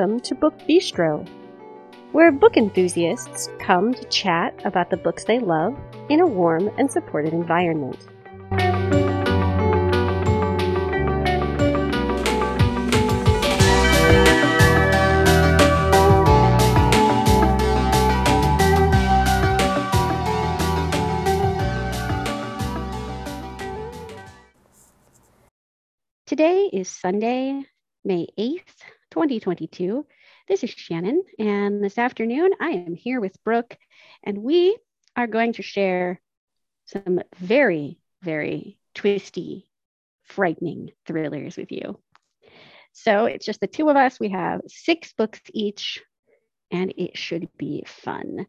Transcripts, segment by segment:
Welcome to Book Bistro, where book enthusiasts come to chat about the books they love in a warm and supportive environment. Today is Sunday, May 8th, 2022. This is Shannon, and this afternoon I am here with Brooke, and we are going to share some very, very twisty, frightening thrillers with you. So it's just the two of us. We have six books each, and it should be fun.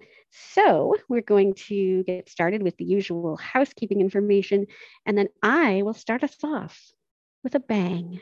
So we're going to get started with the usual housekeeping information, and then I will start us off with a bang.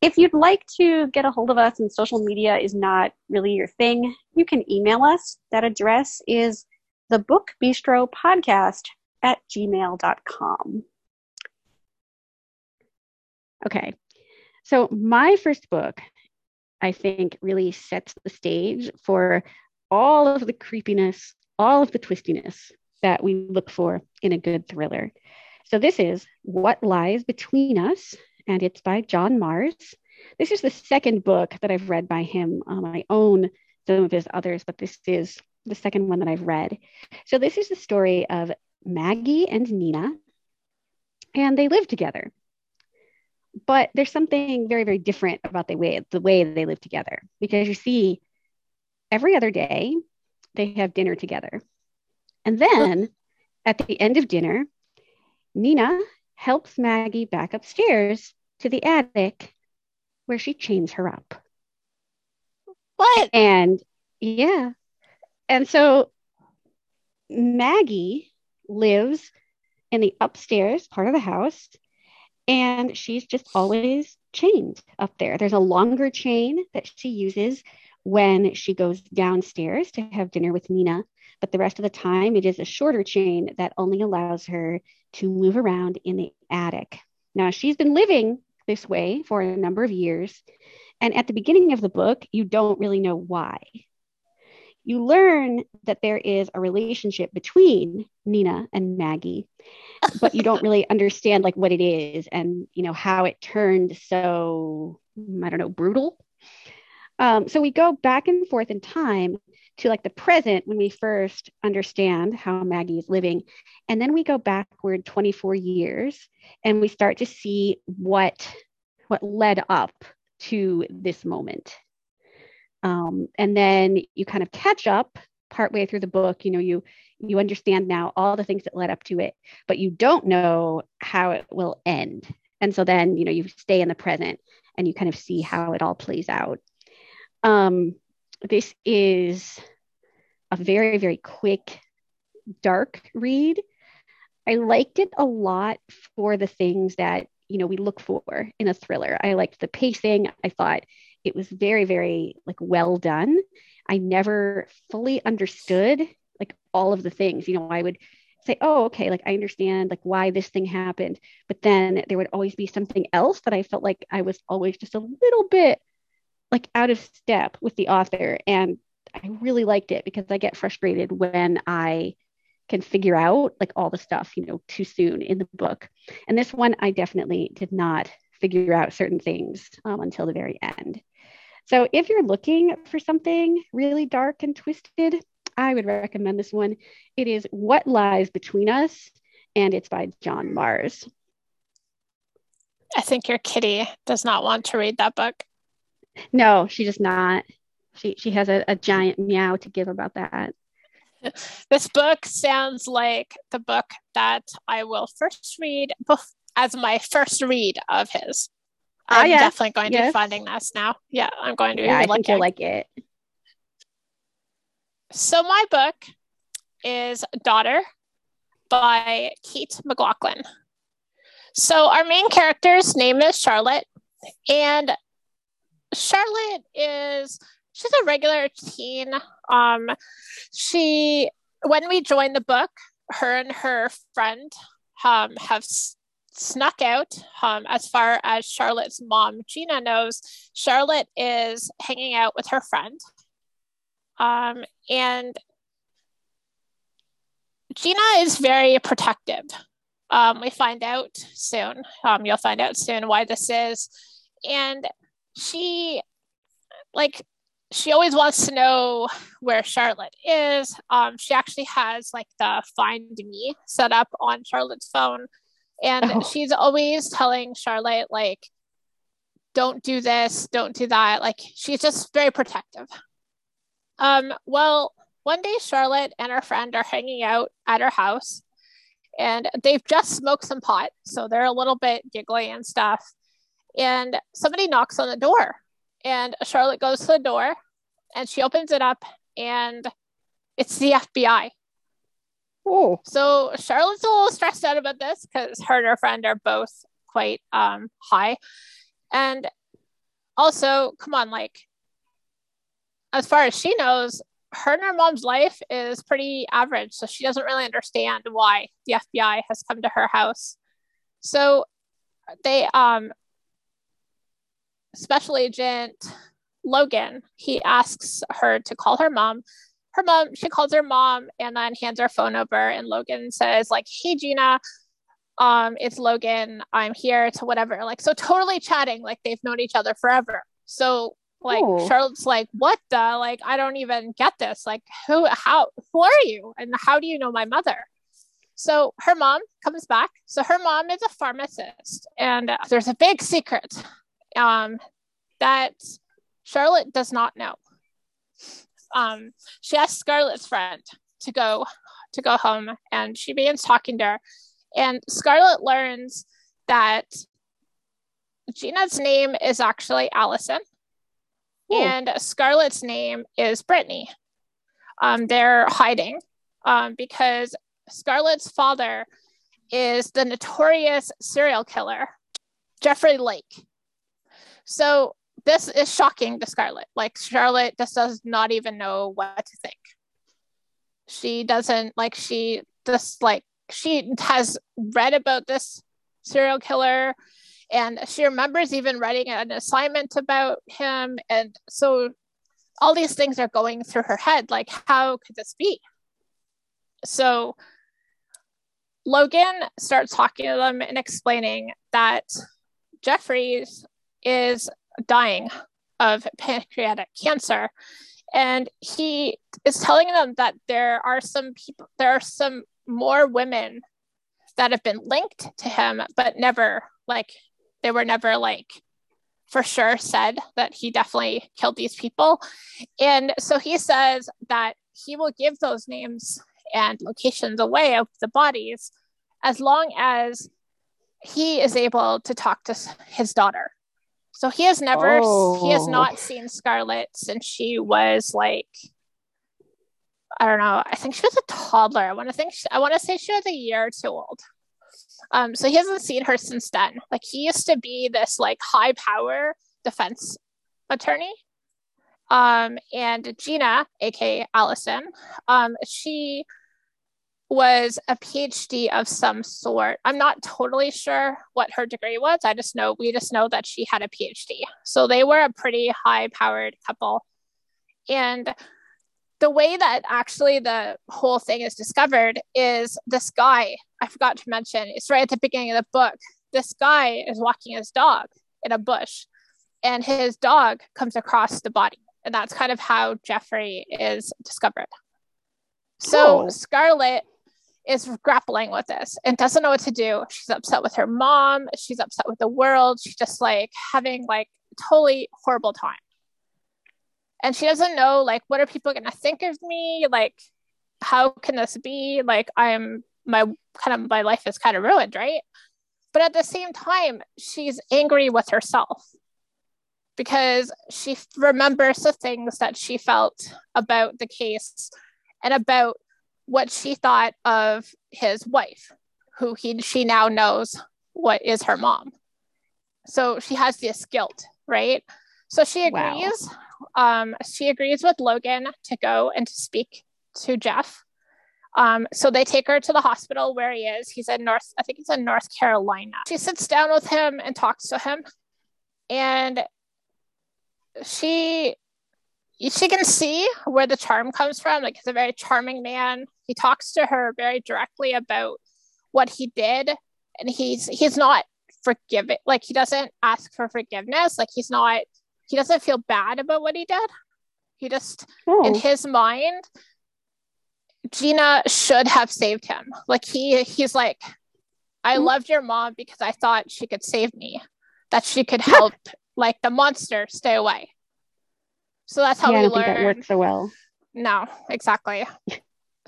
If you'd like to get a hold of us and social media is not really your thing, you can email us. That address is the book bistro podcast at gmail.com. Okay. So, my first book, I think, really sets the stage for all of the creepiness, all of the twistiness that we look for in a good thriller. So, this is What Lies Between Us and it's by John Marrs. This is the second book that I've read by him. Um, I own some of his others, but this is the second one that I've read. So this is the story of Maggie and Nina, and they live together. But there's something very, very different about the way the way they live together because you see, every other day they have dinner together, and then at the end of dinner, Nina helps Maggie back upstairs to the attic where she chains her up. What? And yeah. And so Maggie lives in the upstairs part of the house and she's just always chained up there. There's a longer chain that she uses when she goes downstairs to have dinner with Nina, but the rest of the time it is a shorter chain that only allows her to move around in the attic. Now, she's been living this way for a number of years. And at the beginning of the book, you don't really know why. You learn that there is a relationship between Nina and Maggie, but you don't really understand like what it is and you know how it turned so I don't know brutal. Um, so we go back and forth in time to like the present when we first understand how Maggie is living. And then we go backward 24 years and we start to see what what led up to this moment. Um, and then you kind of catch up partway through the book. You know, you you understand now all the things that led up to it, but you don't know how it will end. And so then, you know, you stay in the present and you kind of see how it all plays out. Um, this is a very, very quick, dark read. I liked it a lot for the things that, you know, we look for in a thriller. I liked the pacing. I thought it was very, very like well done. I never fully understood like all of the things. You know, I would say, oh, okay, like I understand like why this thing happened. But then there would always be something else that I felt like I was always just a little bit like out of step with the author. And I really liked it because I get frustrated when I can figure out like all the stuff, you know, too soon in the book. And this one, I definitely did not figure out certain things um, until the very end. So if you're looking for something really dark and twisted, I would recommend this one. It is What Lies Between Us, and it's by John Marrs. I think your kitty does not want to read that book. No, she does not. She she has a, a giant meow to give about that. This book sounds like the book that I will first read as my first read of his. I'm Ah, yes, definitely going to be finding this now. Yeah, I'm going to Yeah, I be think you'll like it. So my book is Daughter by Kate McLaughlin. So our main character's name is Charlotte, and Charlotte is she's a regular teen. Um, she when we joined the book, her and her friend um have s- snuck out. Um, as far as Charlotte's mom, Gina knows, Charlotte is hanging out with her friend. Um, and Gina is very protective. Um, we find out soon. Um, you'll find out soon why this is. And she, like, she always wants to know where Charlotte is. Um, she actually has like the Find Me set up on Charlotte's phone. And Oh. she's always telling Charlotte, like, don't do this, don't do that. Like, she's just very protective. Um, well, one day Charlotte and her friend are hanging out at her house and they've just smoked some pot. So they're a little bit giggly and stuff. And somebody knocks on the door. And Charlotte goes to the door and she opens it up and it's the FBI. Oh, So Charlotte's a little stressed out about this because her and her friend are both quite um, high. And also, come on, like, as far as she knows, her and her mom's life is pretty average. So she doesn't really understand why the FBI has come to her house. So they, um, Special Agent Logan, he asks her to call her mom. Her mom she calls her mom and then hands her phone over and logan says like hey gina um it's logan. I'm here to whatever like so totally chatting like they've known each other forever. So like Oh. charlotte's like what the like i don't even get this. Like who how who are you? And how do you know my mother? So her mom comes back. So her mom is a pharmacist and uh, there's a big secret um that charlotte does not know um, she asks Scarlett's friend to go to go home, and she begins talking to her. And Scarlett learns that Gina's name is actually Allison, Ooh. and Scarlett's name is Brittany. Um, they're hiding um, because Scarlett's father is the notorious serial killer, Jeffrey Lake. So this is shocking to Scarlett. Like Charlotte just does not even know what to think. She doesn't like she just like she has read about this serial killer and she remembers even writing an assignment about him and so all these things are going through her head like how could this be so logan starts talking to them and explaining that jeffries is dying of pancreatic cancer. And he is telling them that there are some people there are some more women that have been linked to him but never like they were never like for sure said that he definitely killed these people. And so he says that he will give those names and locations away of the bodies as long as he is able to talk to his daughter so he has never he has Oh. not seen scarlett since she was like i don't know i think she was a toddler. I want to think she, i want to say she was a year or two old. Um so he hasn't seen her since then. Like he used to be this like high power defense attorney. Um and gina aka allison um she was a phd of some sort. I'm not totally sure what her degree was. I just know we just know that she had a phd so they were a pretty high powered couple. And the way that actually the whole thing is discovered is this guy i forgot to mention it's right at the beginning of the book. This guy is walking his dog in a bush and his dog comes across the body. And that's kind of how jeffrey is discovered. So Oh. scarlett is grappling with this and doesn't know what to do. She's upset with her mom. She's upset with the world. She's just like having like totally horrible time. And she doesn't know like what are people going to think of me? Like how can this be? Like i'm my kind of my life is kind of ruined right? But at the same time, she's angry with herself because she remembers the things that she felt about the case and about what she thought of his wife, who he she now knows what is her mom. So she has this guilt, right? So she agrees. Wow. Um, she agrees with Logan to go and to speak to Jeff. Um, so they take her to the hospital where he is. He's in North, I think he's in North Carolina. She sits down with him and talks to him. And she she can see where the charm comes from. Like he's a very charming man. He talks to her very directly about what he did, and he's he's not forgiving. Like he doesn't ask for forgiveness. Like he's not. He doesn't feel bad about what he did. He just, oh. in his mind, Gina should have saved him. Like he he's like, I mm-hmm. loved your mom because I thought she could save me, that she could help like the monster stay away. So that's how yeah, we I learn. that works so well. No, exactly.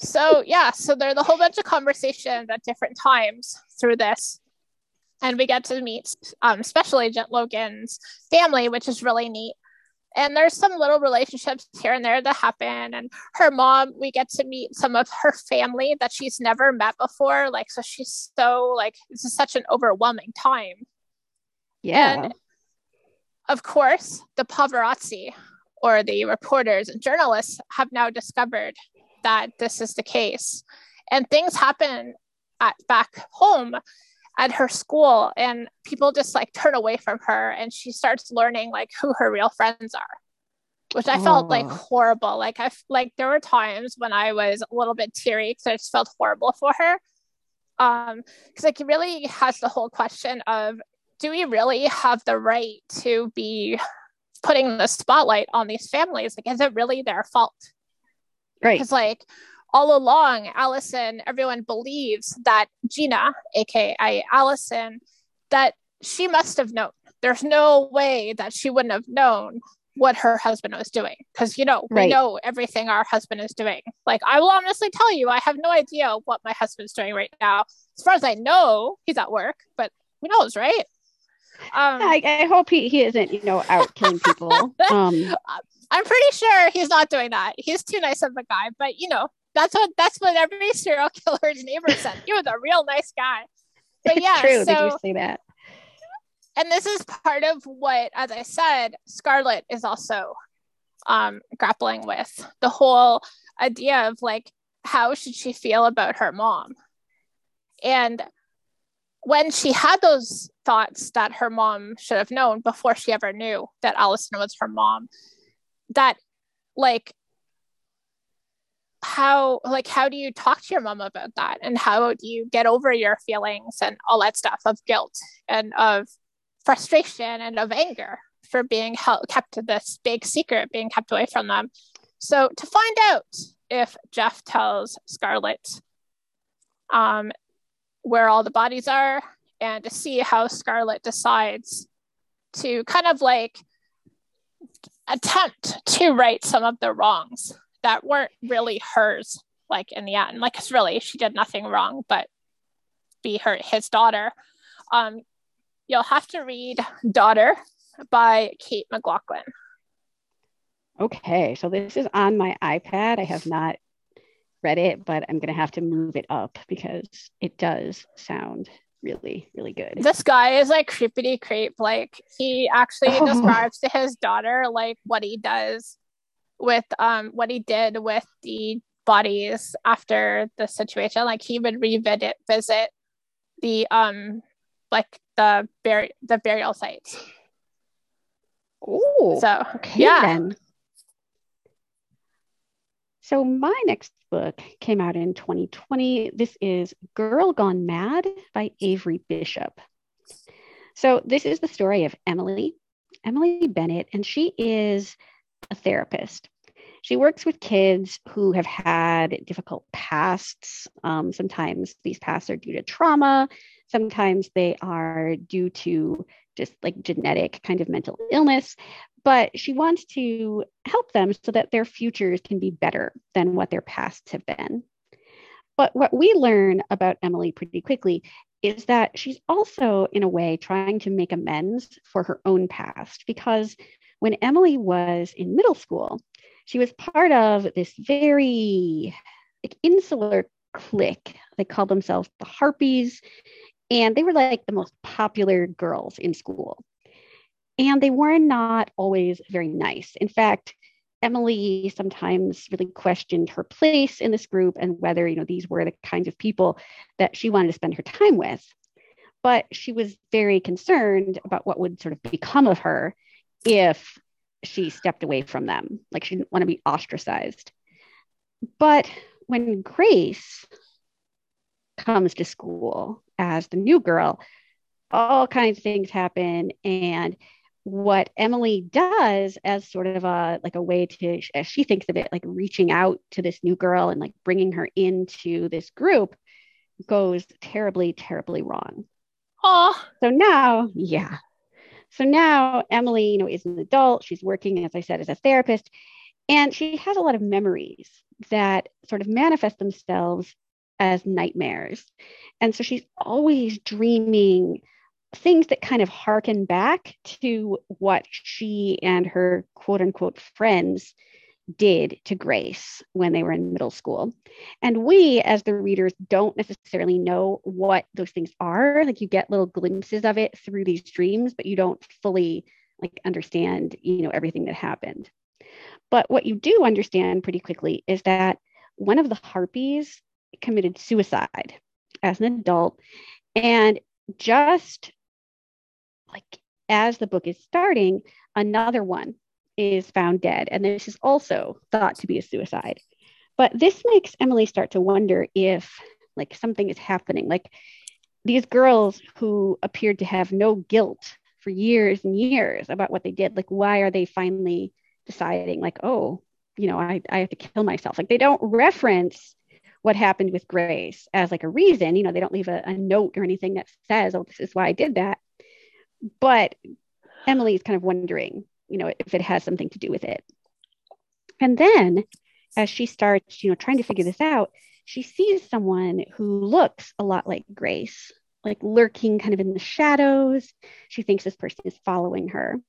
so yeah, so there's a whole bunch of conversations at different times through this, and we get to meet um, Special Agent Logan's family, which is really neat. And there's some little relationships here and there that happen. And her mom, we get to meet some of her family that she's never met before. Like, so she's so like this is such an overwhelming time. Yeah. And of course, the paparazzi or the reporters and journalists have now discovered that this is the case. And things happen at back home at her school and people just like turn away from her and she starts learning like who her real friends are which i oh. felt like horrible like i like there were times when i was a little bit teary because i just felt horrible for her um because like it really has the whole question of do we really have the right to be putting the spotlight on these families like is it really their fault? Right. Because like all along allison everyone believes that gina aka allison that she must have known. There's no way that she wouldn't have known what her husband was doing. Because you know we know everything our husband is doing. Like i will honestly tell you i have no idea what my husband's doing right now. As far as i know he's at work but who knows right um, I, I, hope he, he isn't, you know, out killing people. Um, I'm pretty sure he's not doing that. He's too nice of a guy, but you know, that's what that's what every serial killer's neighbor said. He was a real nice guy. But yeah, true. So, Did you say that? And this is part of what, as I said, Scarlett is also um, grappling with the whole idea of like, how should she feel about her mom? And when she had those thoughts that her mom should have known before she ever knew that Allison was her mom, that like how like how do you talk to your mom about that? And how do you get over your feelings and all that stuff of guilt and of frustration and of anger for being held, kept this big secret being kept away from them? So to find out if jeff tells scarlett um, where all the bodies are and to see how Scarlett decides to kind of like attempt to right some of the wrongs that weren't really hers like in the end. Like it's really she did nothing wrong but be her his daughter. Um you'll have to read daughter by kate mclaughlin. Okay so this is on my ipad. I have not read it, but I'm going to have to move it up because it does sound really, really good. This guy is like creepity creep. Like he actually oh. describes to his daughter like what he does with um what he did with the bodies after the situation. Like he would revisit visit the um like the bur- the burial sites. Oh, so okay, yeah. Then. So my next book came out in 2020. This is Girl Gone Mad by Avery Bishop. So this is the story of Emily, Emily Bennett, and she is a therapist. She works with kids who have had difficult pasts. Um, sometimes these pasts are due to trauma. Sometimes they are due to just like genetic kind of mental illness but she wants to help them so that their futures can be better than what their pasts have been. But what we learn about Emily pretty quickly is that she's also, in a way, trying to make amends for her own past because when Emily was in middle school, she was part of this very like, insular clique. They called themselves the Harpies, and they were like the most popular girls in school. And they were not always very nice. In fact, Emily sometimes really questioned her place in this group and whether, you know, these were the kinds of people that she wanted to spend her time with. But she was very concerned about what would sort of become of her if she stepped away from them. Like she didn't want to be ostracized. But when Grace comes to school as the new girl, all kinds of things happen. And what Emily does as sort of a like a way to as she thinks of it like reaching out to this new girl and like bringing her into this group goes terribly terribly wrong. Oh. So now, yeah. So now Emily, you know, is an adult. She's working as I said as a therapist and she has a lot of memories that sort of manifest themselves as nightmares. And so she's always dreaming things that kind of harken back to what she and her quote unquote friends did to Grace when they were in middle school. And we, as the readers, don't necessarily know what those things are. Like you get little glimpses of it through these dreams, but you don't fully like understand, you know, everything that happened. But what you do understand pretty quickly is that one of the harpies committed suicide as an adult. And just like as the book is starting, another one is found dead. And this is also thought to be a suicide. But this makes Emily start to wonder if like something is happening. Like these girls who appeared to have no guilt for years and years about what they did, like why are they finally deciding like, oh, you know, I, I have to kill myself. Like they don't reference what happened with Grace as like a reason. You know, they don't leave a, a note or anything that says, oh, this is why I did that but Emily is kind of wondering, you know, if it has something to do with it. And then as she starts, you know, trying to figure this out, she sees someone who looks a lot like Grace, like lurking kind of in the shadows. She thinks this person is following her.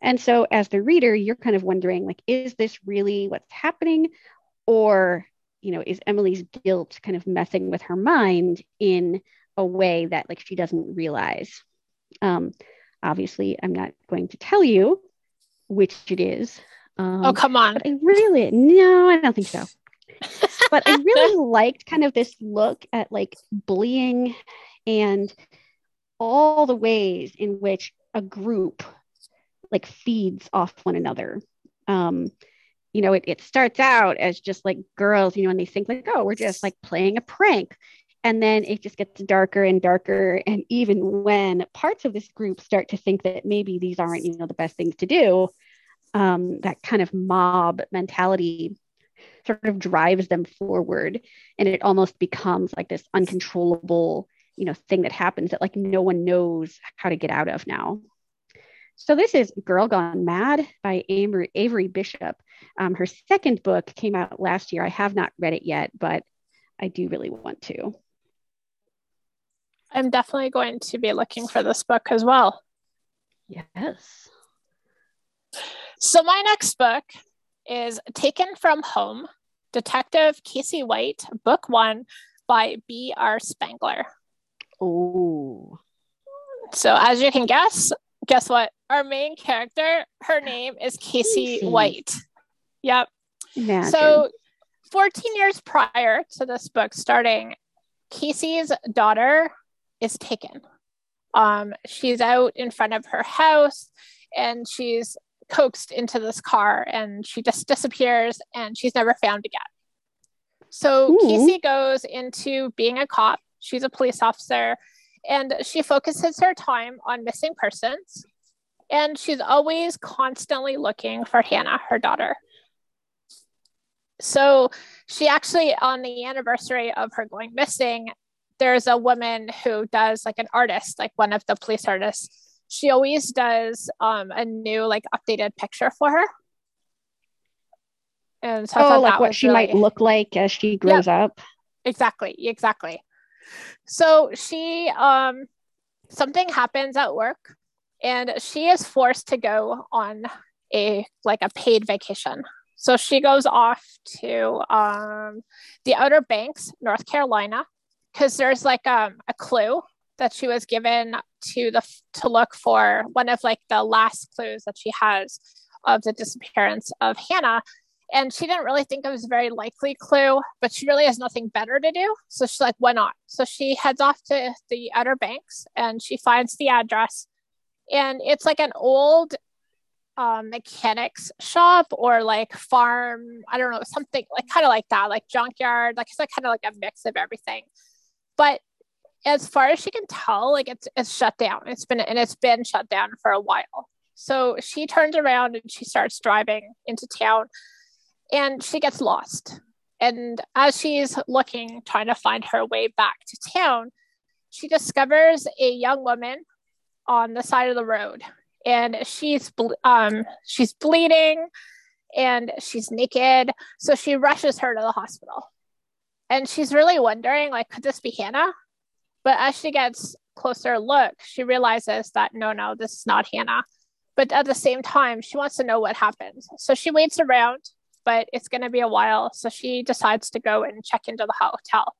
And so as the reader, you're kind of wondering like is this really what's happening or, you know, is Emily's guilt kind of messing with her mind in a way that like she doesn't realize? Um, obviously, I'm not going to tell you which it is. Um, oh, come on. I really, no, I don't think so. but I really liked kind of this look at like bullying and all the ways in which a group like feeds off one another. Um, you know, it, it starts out as just like girls, you know, and they think like, oh, we're just like playing a prank and then it just gets darker and darker. And even when parts of this group start to think that maybe these aren't you know the best things to do um, that kind of mob mentality sort of drives them forward. And it almost becomes like this uncontrollable you know thing that happens that like no one knows how to get out of now. So this is girl gone mad by avery, avery bishop. Um, her second book came out last year. I have not read it yet but i do really want to I'm definitely going to be looking for this book as well. Yes. So, my next book is Taken from Home Detective Casey White, Book One by B.R. Spangler. Oh. So, as you can guess, guess what? Our main character, her name is Casey, Casey. White. Yep. Imagine. So, 14 years prior to this book starting, Casey's daughter is taken. Um, she's out in front of her house and she's coaxed into this car and she just disappears and she's never found again. So Ooh. Casey goes into being a cop. She's a police officer and she focuses her time on missing persons. And she's always constantly looking for Hannah, her daughter. So she actually, on the anniversary of her going missing, there's a woman who does like an artist, like one of the police artists. She always does um, a new like updated picture for her. And so oh, like what she really... might look like as she grows yep. up. Exactly, exactly. So she um something happens at work and she is forced to go on a like a paid vacation. So she goes off to um, the Outer Banks, North Carolina, because there's like um, a clue that she was given to the to look for one of like the last clues that she has of the disappearance of Hannah. And she didn't really think it was a very likely clue, but she really has nothing better to do. So she's like, why not? So she heads off to the Outer Banks and she finds the address. And it's like an old um, mechanics shop or like farm. I don't know, something like kind of like that, like junkyard. Like it's like kind of like a mix of everything. But as far as she can tell, like it's it's shut down. It's been and it's been shut down for a while. So she turns around and she starts driving into town, and she gets lost. And as she's looking, trying to find her way back to town, she discovers a young woman on the side of the road and she's um she's bleeding and she's naked so she rushes her to the hospital and she's really wondering like could this be hannah? But as she gets closer look she realizes that no no this is not hannah. But at the same time she wants to know what happens so she waits around but it's going to be a while. So she decides to go and check into the hotel.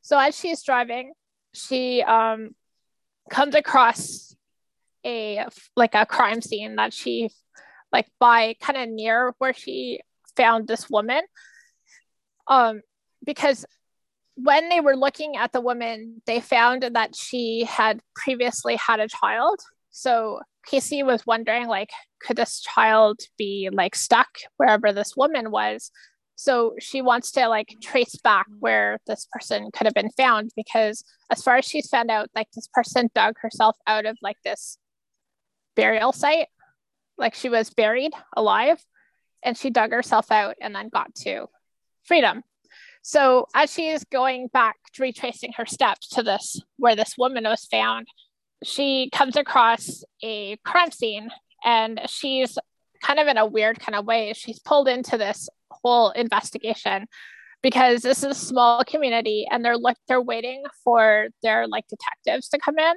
So as she's driving she um, comes across a like a crime scene that she like by kind of near where she found this woman. Um because when they were looking at the woman they found that she had previously had a child so casey was wondering like could this child be like stuck wherever this woman was so she wants to like trace back where this person could have been found because as far as she's found out like this person dug herself out of like this burial site. Like she was buried alive and she dug herself out and then got to freedom. So as she is going back, retracing her steps to this where this woman was found, she comes across a crime scene and she's kind of in a weird kind of way. She's pulled into this whole investigation because this is a small community and they're like they're waiting for their like detectives to come in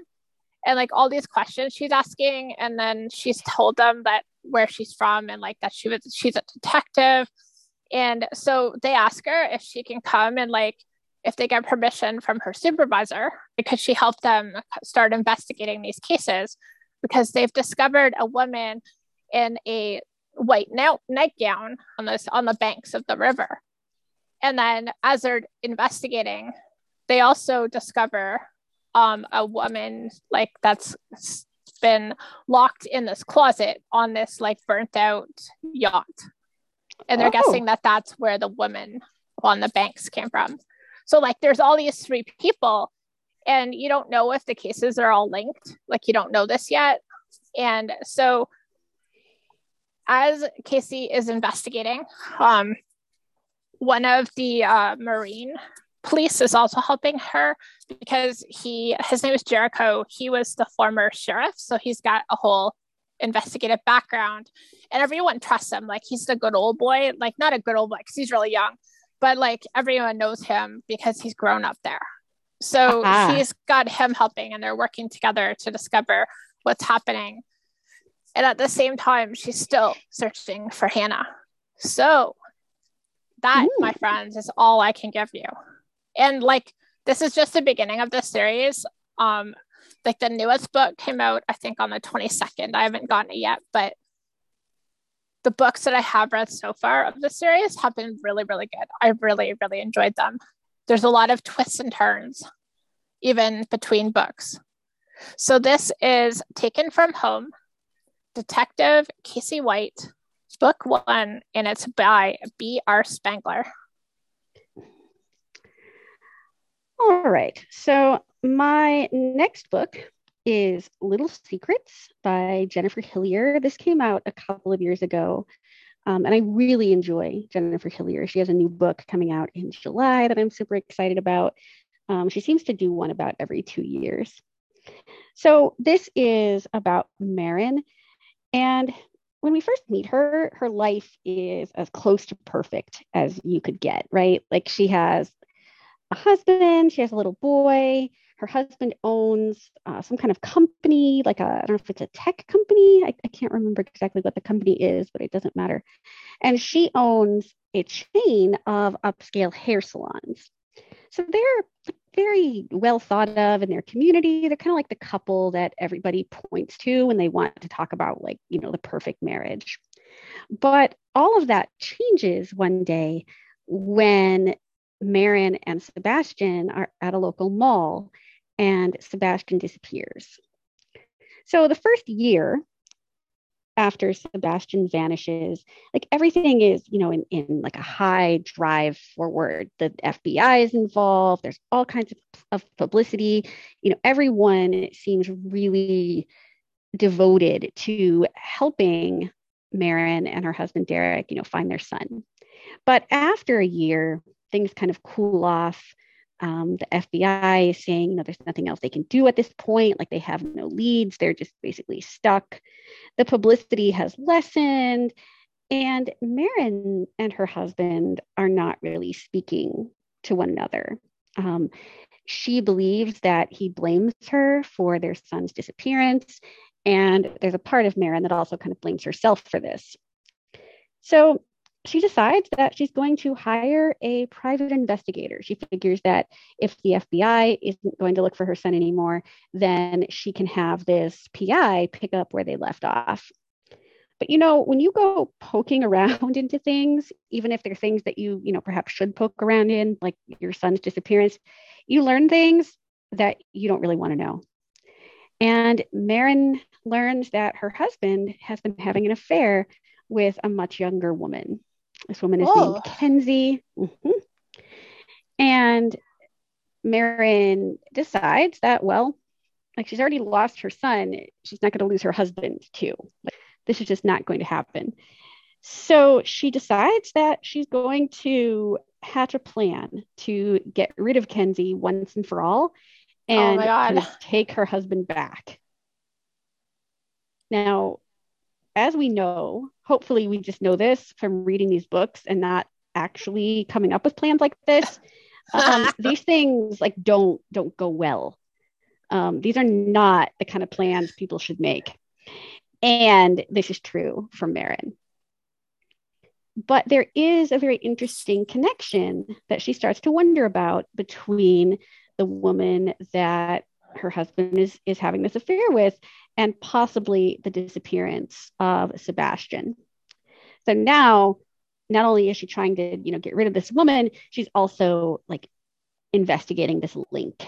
and like all these questions she's asking and then she's told them that where she's from and like that she was she's a detective and so they ask her if she can come and like if they get permission from her supervisor because she helped them start investigating these cases because they've discovered a woman in a white nightgown on this on the banks of the river. And then as they're investigating they also discover um, a woman like that's been locked in this closet on this like burnt out yacht and they're oh. guessing that that's where the woman on the banks came from so like there's all these three people and you don't know if the cases are all linked like you don't know this yet and so as casey is investigating um one of the uh, marine police is also helping her because he his name is Jericho. He was the former sheriff, so he's got a whole investigative background, and everyone trusts him. Like he's the good old boy, like not a good old boy because he's really young, but like everyone knows him because he's grown up there. So uh-huh. she's got him helping, and they're working together to discover what's happening. And at the same time, she's still searching for Hannah. So that, Ooh. my friends, is all I can give you and like this is just the beginning of the series um like the newest book came out i think on the 22nd i haven't gotten it yet but the books that i have read so far of the series have been really really good. I really really enjoyed them. There's a lot of twists and turns even between books. So this is taken from home detective casey white book one and it's by b.r spangler All right. So my next book is Little Secrets by Jennifer Hillier. This came out a couple of years ago. Um, and I really enjoy Jennifer Hillier. She has a new book coming out in July that I'm super excited about. Um, she seems to do one about every two years. So this is about Marin. And when we first meet her, her life is as close to perfect as you could get, right? Like she has a husband, she has a little boy. Her husband owns uh, some kind of company, like I don't know if it's a tech company. I, I can't remember exactly what the company is, but it doesn't matter. And she owns a chain of upscale hair salons. So they're very well thought of in their community. They're kind of like the couple that everybody points to when they want to talk about, like, you know, the perfect marriage. But all of that changes one day when Marin and Sebastian are at a local mall and Sebastian disappears. So the first year after Sebastian vanishes, like everything is, you know, in, in like a high drive forward. The FBI is involved. There's all kinds of, of publicity. You know, everyone seems really devoted to helping Marin and her husband Derek, you know, find their son. But after a year, things kind of cool off. Um, the FBI is saying, you know, there's nothing else they can do at this point. Like they have no leads. They're just basically stuck. The publicity has lessened. And Marin and her husband are not really speaking to one another. Um, she believes that he blames her for their son's disappearance. And there's a part of Marin that also kind of blames herself for this. So she decides that she's going to hire a private investigator. She figures that if the FBI isn't going to look for her son anymore, then she can have this PI pick up where they left off. But you know, when you go poking around into things, even if they're things that you, you know, perhaps should poke around in, like your son's disappearance, you learn things that you don't really want to know. And Marin learns that her husband has been having an affair with a much younger woman. This woman is oh. named Kenzie. Mm-hmm. And Marin decides that, well, like she's already lost her son, she's not going to lose her husband too. Like, this is just not going to happen. So she decides that she's going to hatch a plan to get rid of Kenzie once and for all oh and oh take her husband back. Now, as we know, hopefully we just know this from reading these books and not actually coming up with plans like this. Um, these things like don't don't go well. Um, these are not the kind of plans people should make. And this is true for Marin. But there is a very interesting connection that she starts to wonder about between the woman that her husband is, is having this affair with and possibly the disappearance of Sebastian. So now, not only is she trying to, you know, get rid of this woman, she's also like investigating this link.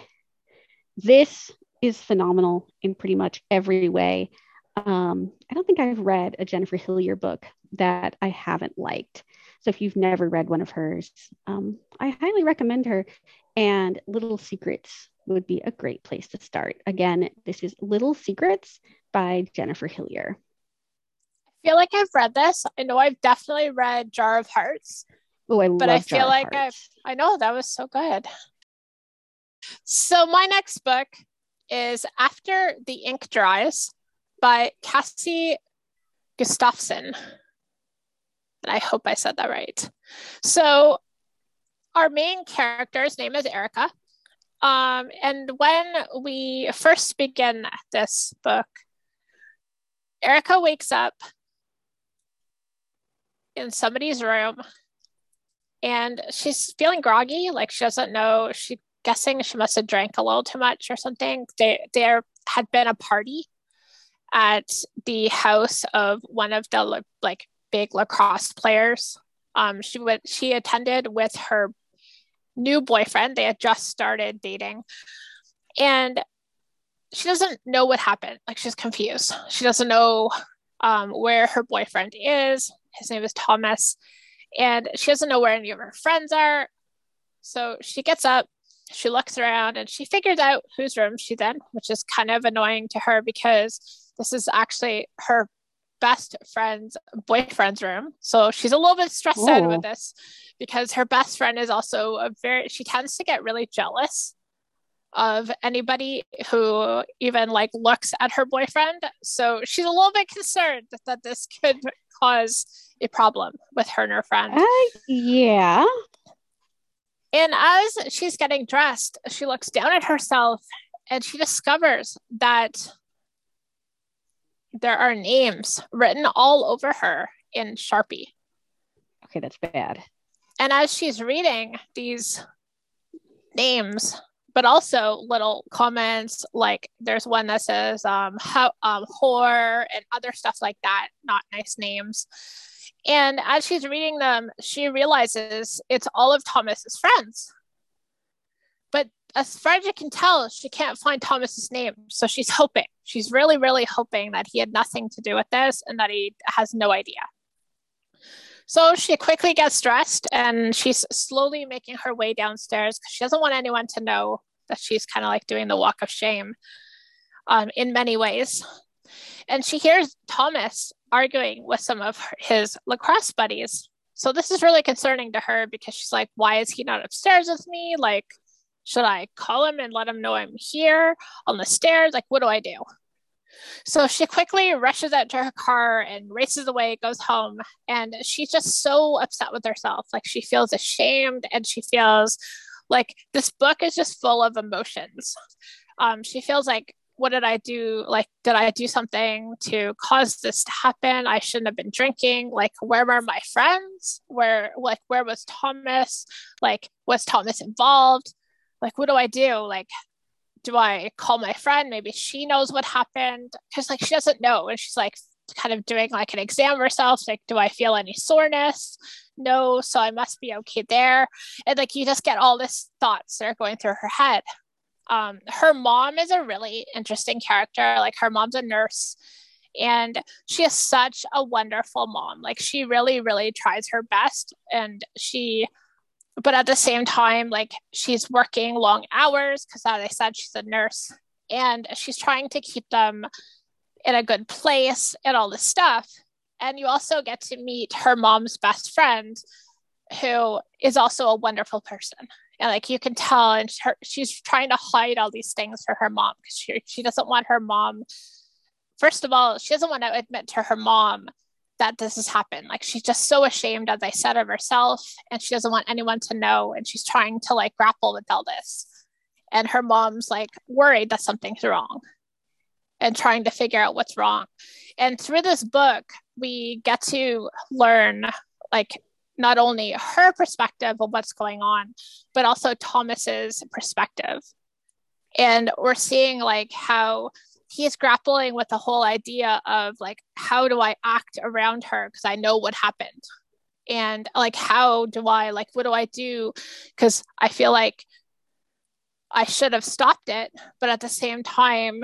This is phenomenal in pretty much every way. Um, I don't think I've read a Jennifer Hillier book that I haven't liked. So if you've never read one of hers, um, I highly recommend her. And Little Secrets would be a great place to start. Again, this is Little Secrets by Jennifer Hillier. I feel like I've read this. I know I've definitely read Jar of Hearts. Oh, I but I feel like I've I know that was so good. So my next book is After the Ink Dries by Cassie Gustafson. And I hope I said that right. So our main character's name is Erica. Um, and when we first begin this book, Erica wakes up in somebody's room and she's feeling groggy, like she doesn't know. She guessing she must have drank a little too much or something. They, there had been a party at the house of one of the like big lacrosse players. Um, she went. She attended with her new boyfriend. They had just started dating. And she doesn't know what happened. Like she's confused. She doesn't know um, where her boyfriend is. His name is Thomas. And she doesn't know where any of her friends are. So she gets up, she looks around, and she figures out whose room she's in, which is kind of annoying to her because this is actually her best friend's boyfriend's room. So she's a little bit stressed Ooh. out with this because her best friend is also a very she tends to get really jealous of anybody who even like looks at her boyfriend. So she's a little bit concerned that this could cause a problem with her and her friend. Uh, yeah. And as she's getting dressed, she looks down at herself and she discovers that there are names written all over her in Sharpie. Okay, that's bad. And as she's reading these names, but also little comments like there's one that says um, how, um, whore and other stuff like that, not nice names. And as she's reading them, she realizes it's all of Thomas's friends. As far as you can tell, she can't find Thomas's name. So she's hoping. She's really, really hoping that he had nothing to do with this and that he has no idea. So she quickly gets dressed and she's slowly making her way downstairs because she doesn't want anyone to know that she's kind of like doing the walk of shame um, in many ways. And she hears Thomas arguing with some of his lacrosse buddies. So this is really concerning to her because she's like, why is he not upstairs with me? Like, should I call him and let him know I'm here on the stairs? Like, what do I do? So she quickly rushes out to her car and races away, goes home, and she's just so upset with herself. Like she feels ashamed and she feels like this book is just full of emotions. Um, she feels like, what did I do? Like, did I do something to cause this to happen? I shouldn't have been drinking. Like, where were my friends? Where, like, where was Thomas? Like, was Thomas involved? Like, what do I do? Like, do I call my friend? Maybe she knows what happened. Because like she doesn't know. And she's like kind of doing like an exam herself. Like, do I feel any soreness? No. So I must be okay there. And like you just get all this thoughts that are going through her head. Um, her mom is a really interesting character. Like her mom's a nurse and she is such a wonderful mom. Like she really, really tries her best and she but at the same time like she's working long hours because as i said she's a nurse and she's trying to keep them in a good place and all this stuff. And you also get to meet her mom's best friend who is also a wonderful person. And like you can tell and her, she's trying to hide all these things for her mom because she, she doesn't want her mom first of all she doesn't want to admit to her mom that this has happened. Like she's just so ashamed, as I said, of herself, and she doesn't want anyone to know. And she's trying to like grapple with all this. And her mom's like worried that something's wrong and trying to figure out what's wrong. And through this book, we get to learn like not only her perspective of what's going on, but also Thomas's perspective. And we're seeing like how he's grappling with the whole idea of like how do i act around her? Because i know what happened. And like how do i like what do i do? Because i feel like i should have stopped it but at the same time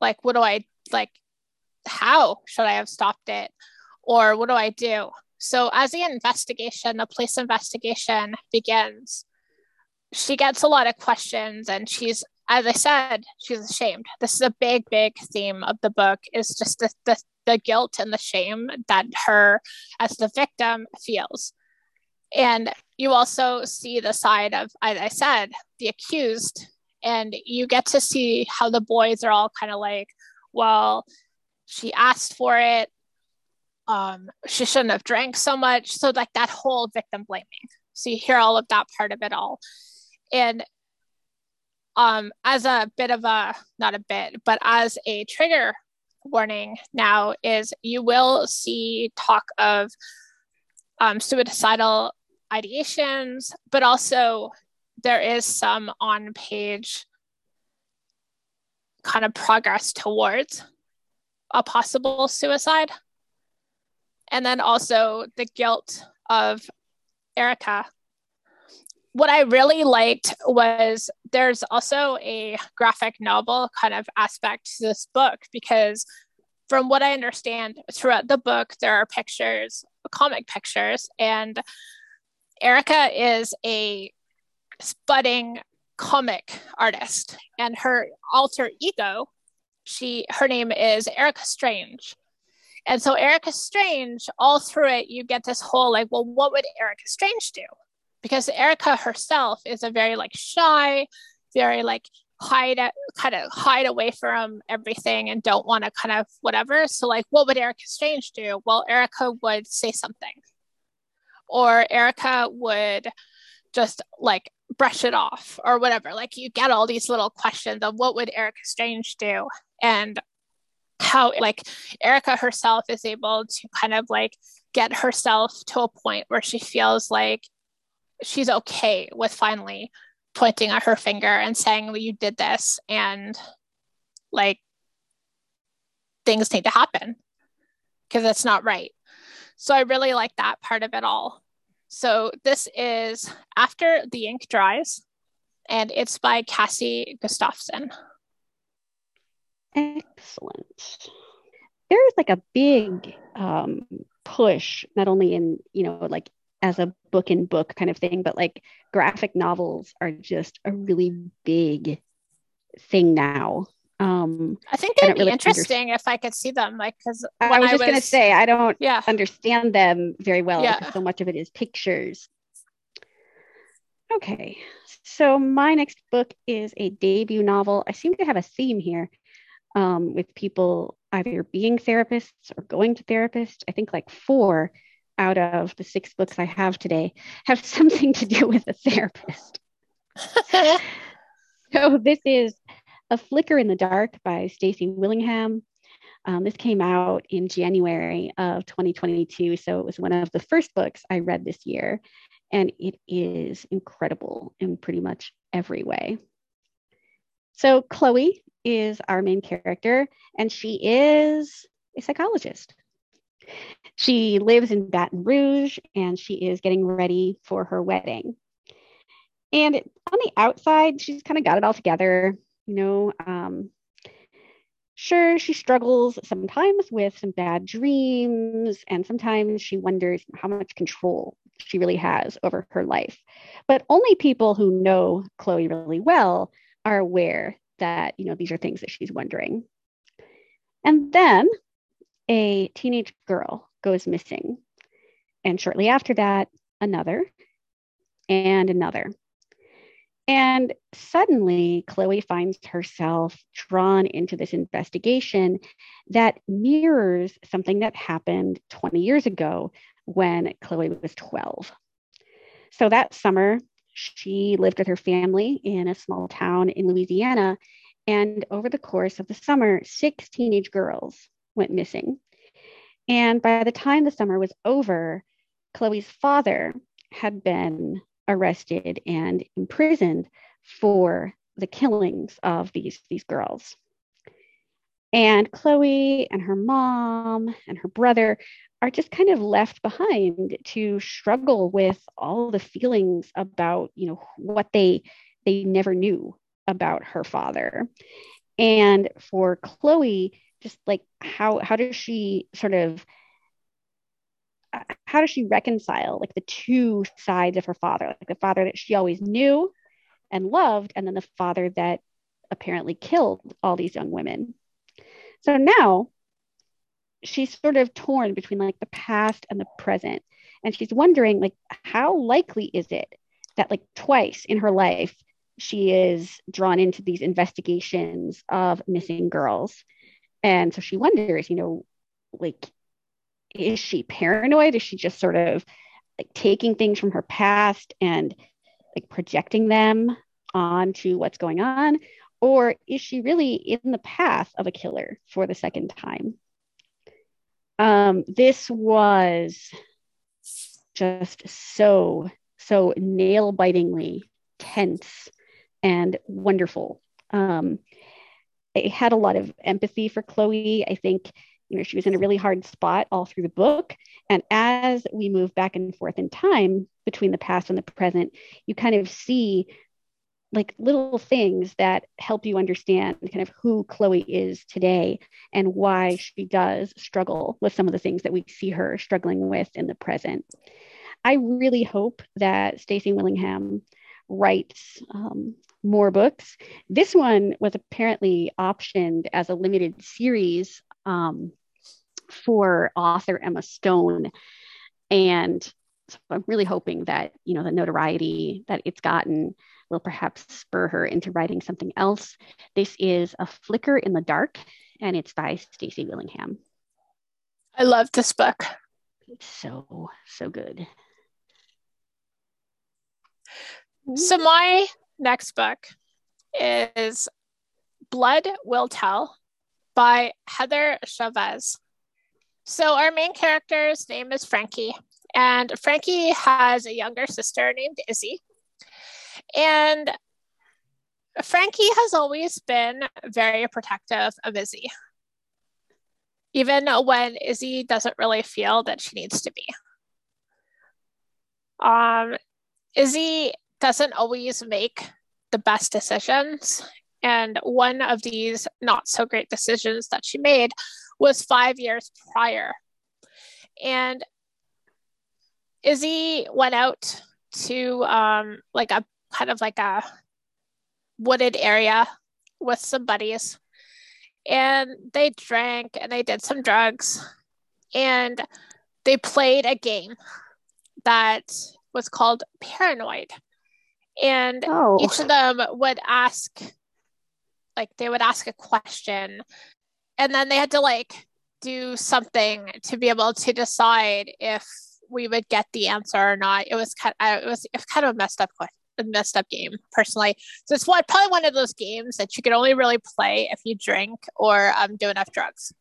like what do i like how should i have stopped it? Or what do i do? So as the investigation the police investigation begins she gets a lot of questions and she's as I said, she's ashamed. This is a big, big theme of the book is just the, the, the guilt and the shame that her as the victim feels. And you also see the side of, as I said, the accused, and you get to see how the boys are all kind of like, well, she asked for it. Um, she shouldn't have drank so much. So, like that whole victim blaming. So, you hear all of that part of it all. And um, as a bit of a, not a bit, but as a trigger warning now is you will see talk of um, suicidal ideations, but also there is some on page kind of progress towards a possible suicide. And then also the guilt of Erica what I really liked was there's also a graphic novel kind of aspect to this book because from what I understand throughout the book, there are pictures, comic pictures, and Erica is a budding comic artist, and her alter ego, she her name is Erica Strange. And so Erica Strange, all through it, you get this whole like, well, what would Erica Strange do? Because Erica herself is a very like shy, very like hide kind of hide away from everything and don't want to kind of whatever. So like what would Erica Strange do? Well, Erica would say something. Or Erica would just like brush it off or whatever. Like you get all these little questions of what would Erica Strange do? And how like Erica herself is able to kind of like get herself to a point where she feels like she's okay with finally pointing at her finger and saying, well, you did this and like things need to happen because it's not right. So I really like that part of it all. So this is After the Ink Dries, and it's by Cassie Gustafson. Excellent. There's like a big um, push, not only in, you know, like as a book in book kind of thing, but like graphic novels are just a really big thing now. Um, I think they'd I be really interesting if I could see them. Like, because I was just was... to say, I don't yeah. understand them very well yeah. because so much of it is pictures. Okay, so my next book is a debut novel. I seem to have a theme here um, with people either being therapists or going to therapists. I think like four out of the six books I have today have something to do with a therapist. so this is a Flicker in the Dark by Stacy Willingham. Um, this came out in January of 2022. So it was one of the first books I read this year. And it is incredible in pretty much every way. So Chloe is our main character, and she is a psychologist. She lives in Baton Rouge and she is getting ready for her wedding. And on the outside, she's kind of got it all together you know um, sure she struggles sometimes with some bad dreams and sometimes she wonders how much control she really has over her life but only people who know chloe really well are aware that you know these are things that she's wondering and then a teenage girl goes missing and shortly after that another and another and suddenly, Chloe finds herself drawn into this investigation that mirrors something that happened 20 years ago when Chloe was 12. So that summer, she lived with her family in a small town in Louisiana. And over the course of the summer, six teenage girls went missing. And by the time the summer was over, Chloe's father had been arrested and imprisoned for the killings of these, these girls. And Chloe and her mom and her brother are just kind of left behind to struggle with all the feelings about, you know, what they they never knew about her father. And for Chloe, just like how how does she sort of uh, how does she reconcile like the two sides of her father? Like the father that she always knew and loved and then the father that apparently killed all these young women. So now she's sort of torn between like the past and the present. And she's wondering like how likely is it that like twice in her life she is drawn into these investigations of missing girls and so she wonders you know like is she paranoid? Is she just sort of like taking things from her past and like projecting them onto what's going on? Or is she really in the path of a killer for the second time? Um, this was just so, so nail bitingly tense and wonderful. Um, I had a lot of empathy for Chloe. I think you know she was in a really hard spot all through the book and as we move back and forth in time between the past and the present you kind of see like little things that help you understand kind of who Chloe is today and why she does struggle with some of the things that we see her struggling with in the present. I really hope that Stacy Willingham writes um, more books. This one was apparently optioned as a limited series um, for author Emma Stone. And so I'm really hoping that, you know, the notoriety that it's gotten will perhaps spur her into writing something else. This is A Flicker in the Dark, and it's by Stacy Willingham. I love this book. It's so, so good. So my next book is Blood Will Tell by Heather Chavez. So our main character's name is Frankie, and Frankie has a younger sister named Izzy. And Frankie has always been very protective of Izzy, even when Izzy doesn't really feel that she needs to be. Um, Izzy doesn't always make the best decisions. And one of these not so great decisions that she made was five years prior. And Izzy went out to um, like a kind of like a wooded area with some buddies and they drank and they did some drugs and they played a game that was called paranoid and oh. each of them would ask like they would ask a question and then they had to like do something to be able to decide if we would get the answer or not. It was kind of, it was, kind of a messed up question a messed up game personally. So it's one, probably one of those games that you can only really play if you drink or um, do enough drugs.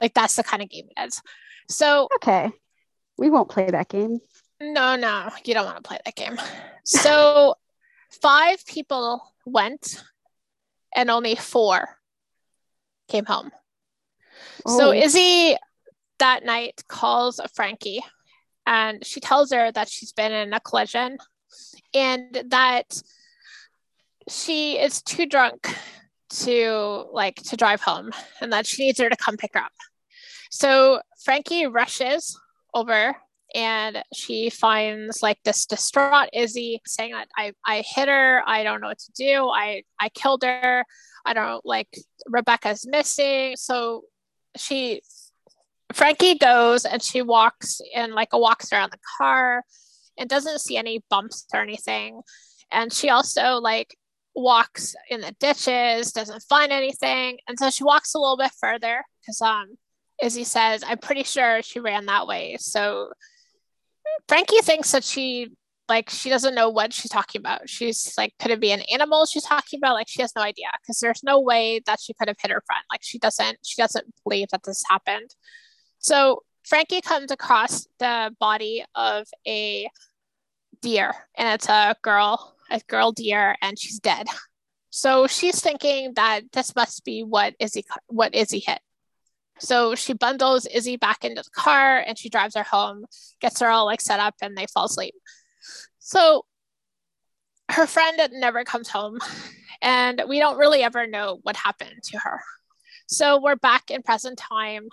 Like that's the kind of game it is. So okay. We won't play that game. No no you don't want to play that game. So five people went and only four came home. Oh. So Izzy that night calls Frankie and she tells her that she's been in a collision and that she is too drunk to like to drive home and that she needs her to come pick her up. So Frankie rushes over and she finds like this distraught Izzy saying that I, I hit her, I don't know what to do, I, I killed her, I don't like Rebecca's missing. So she Frankie goes and she walks and like walks around the car and doesn't see any bumps or anything. And she also like walks in the ditches, doesn't find anything. And so she walks a little bit further because um Izzy says, I'm pretty sure she ran that way. So Frankie thinks that she like she doesn't know what she's talking about. She's like, could it be an animal she's talking about? Like she has no idea because there's no way that she could have hit her friend. Like she doesn't she doesn't believe that this happened. So Frankie comes across the body of a deer, and it's a girl, a girl deer, and she's dead. So she's thinking that this must be what Izzy what Izzy hit. So she bundles Izzy back into the car and she drives her home, gets her all like set up, and they fall asleep. So her friend never comes home, and we don't really ever know what happened to her. So we're back in present time,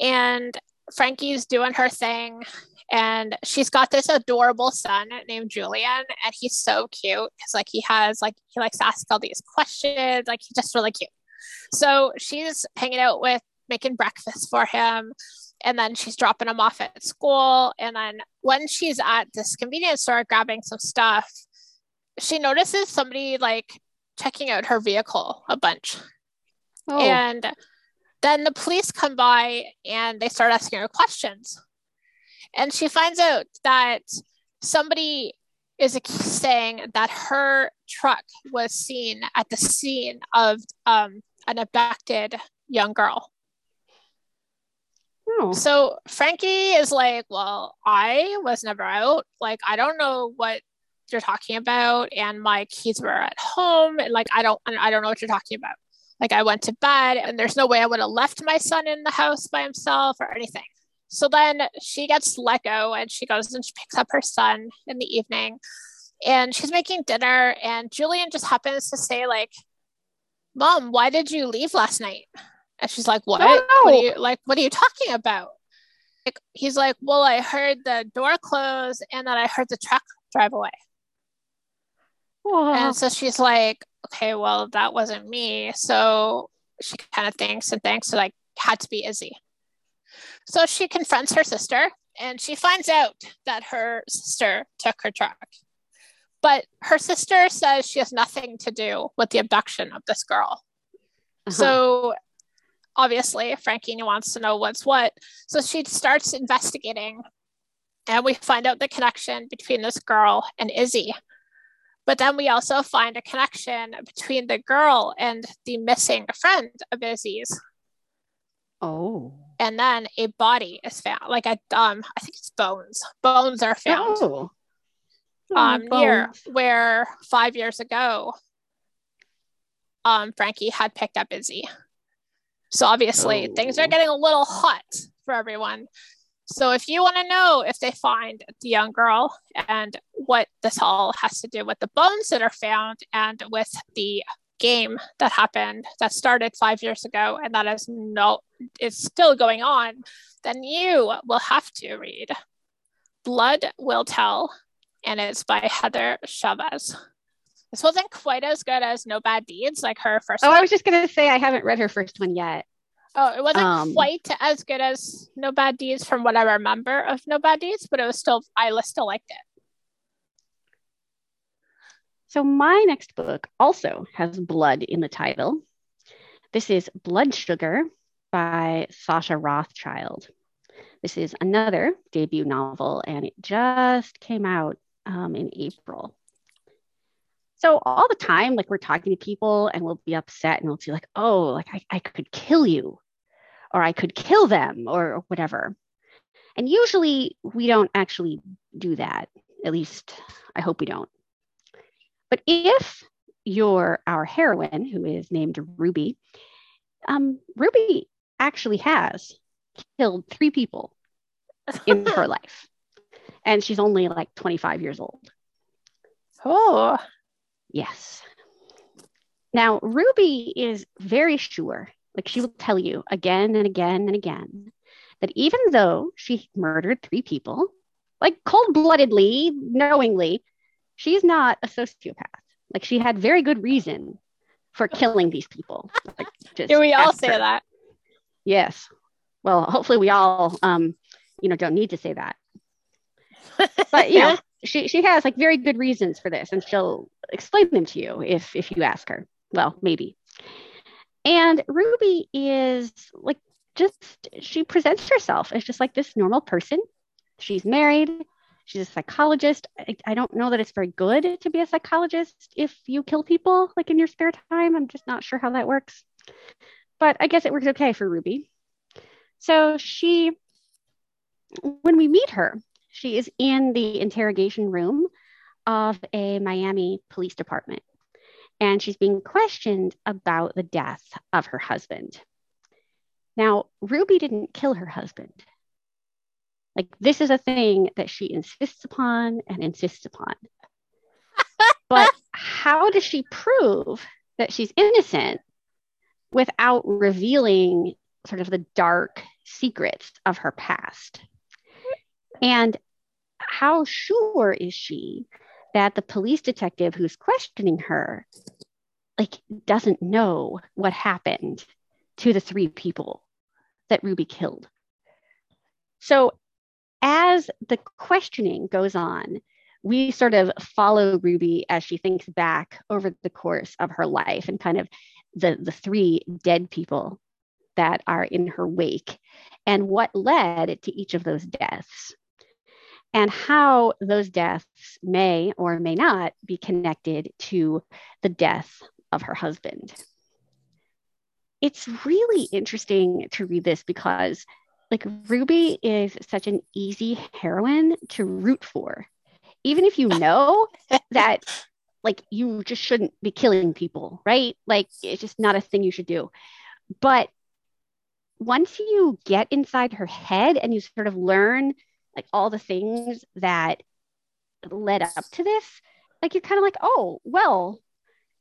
and Frankie's doing her thing, and she's got this adorable son named Julian, and he's so cute because like he has like he likes to ask all these questions, like he's just really cute. So she's hanging out with making breakfast for him and then she's dropping him off at school and then when she's at this convenience store grabbing some stuff she notices somebody like checking out her vehicle a bunch. Oh. and then the police come by and they start asking her questions. And she finds out that somebody is saying that her truck was seen at the scene of um, an abducted young girl Oh. So Frankie is like, Well, I was never out. Like, I don't know what you're talking about. And my keys were at home. And like, I don't, I don't know what you're talking about. Like, I went to bed and there's no way I would have left my son in the house by himself or anything. So then she gets let go and she goes and she picks up her son in the evening and she's making dinner. And Julian just happens to say, like, Mom, why did you leave last night? And she's like, What? Oh, no. What are you like, what are you talking about? Like, he's like, Well, I heard the door close and then I heard the truck drive away. And so she's like, Okay, well, that wasn't me. So she kind of thinks and thinks like had to be Izzy. So she confronts her sister and she finds out that her sister took her truck. But her sister says she has nothing to do with the abduction of this girl. Uh-huh. So obviously Frankie wants to know what's what. So she starts investigating and we find out the connection between this girl and Izzy. But then we also find a connection between the girl and the missing friend of Izzy's. Oh. And then a body is found, like a um, I think it's bones. Bones are found Oh. um Oh, near where five years ago um Frankie had picked up Izzy. So obviously things are Oh. getting a little hot for everyone. So if you want to know if they find the young girl and what this all has to do with the bones that are found and with the game that happened that started five years ago and that is no is still going on, then you will have to read Blood Will Tell, and it's by Heather Chavez. This wasn't quite as good as No Bad Deeds, like her first Oh, one. I was just gonna say I haven't read her first one yet. Oh, it wasn't Um, quite as good as No Bad Deeds from what I remember of No Bad Deeds, but it was still I still liked it. So my next book also has blood in the title. This is Blood Sugar by Sasha Rothschild. This is another debut novel, and it just came out um, in April. So all the time, like we're talking to people and we'll be upset and we'll be like, oh, like I, I could kill you, or I could kill them, or whatever. And usually we don't actually do that. At least I hope we don't. But if you're our heroine, who is named Ruby, um, Ruby actually has killed three people in her life. And she's only like 25 years old. Oh, Yes. Now, Ruby is very sure, like she will tell you again and again and again, that even though she murdered three people, like cold bloodedly, knowingly, she's not a sociopath. Like she had very good reason for killing these people. Like, just do we all say her. that? Yes. Well, hopefully we all, um, you know, don't need to say that. But you know, she she has like very good reasons for this, and she'll explain them to you if if you ask her. Well, maybe. And Ruby is like just she presents herself as just like this normal person. She's married. She's a psychologist. I, I don't know that it's very good to be a psychologist if you kill people like in your spare time. I'm just not sure how that works. But I guess it works okay for Ruby. So she, when we meet her, she is in the interrogation room of a Miami police department. And she's being questioned about the death of her husband. Now, Ruby didn't kill her husband. Like, this is a thing that she insists upon and insists upon. but how does she prove that she's innocent without revealing sort of the dark secrets of her past? And how sure is she that the police detective who's questioning her like doesn't know what happened to the three people that Ruby killed? So as the questioning goes on, we sort of follow Ruby as she thinks back over the course of her life and kind of the, the three dead people that are in her wake and what led to each of those deaths and how those deaths may or may not be connected to the death of her husband. It's really interesting to read this because like Ruby is such an easy heroine to root for. Even if you know that like you just shouldn't be killing people, right? Like it's just not a thing you should do. But once you get inside her head and you sort of learn like all the things that led up to this, like you're kind of like, oh, well,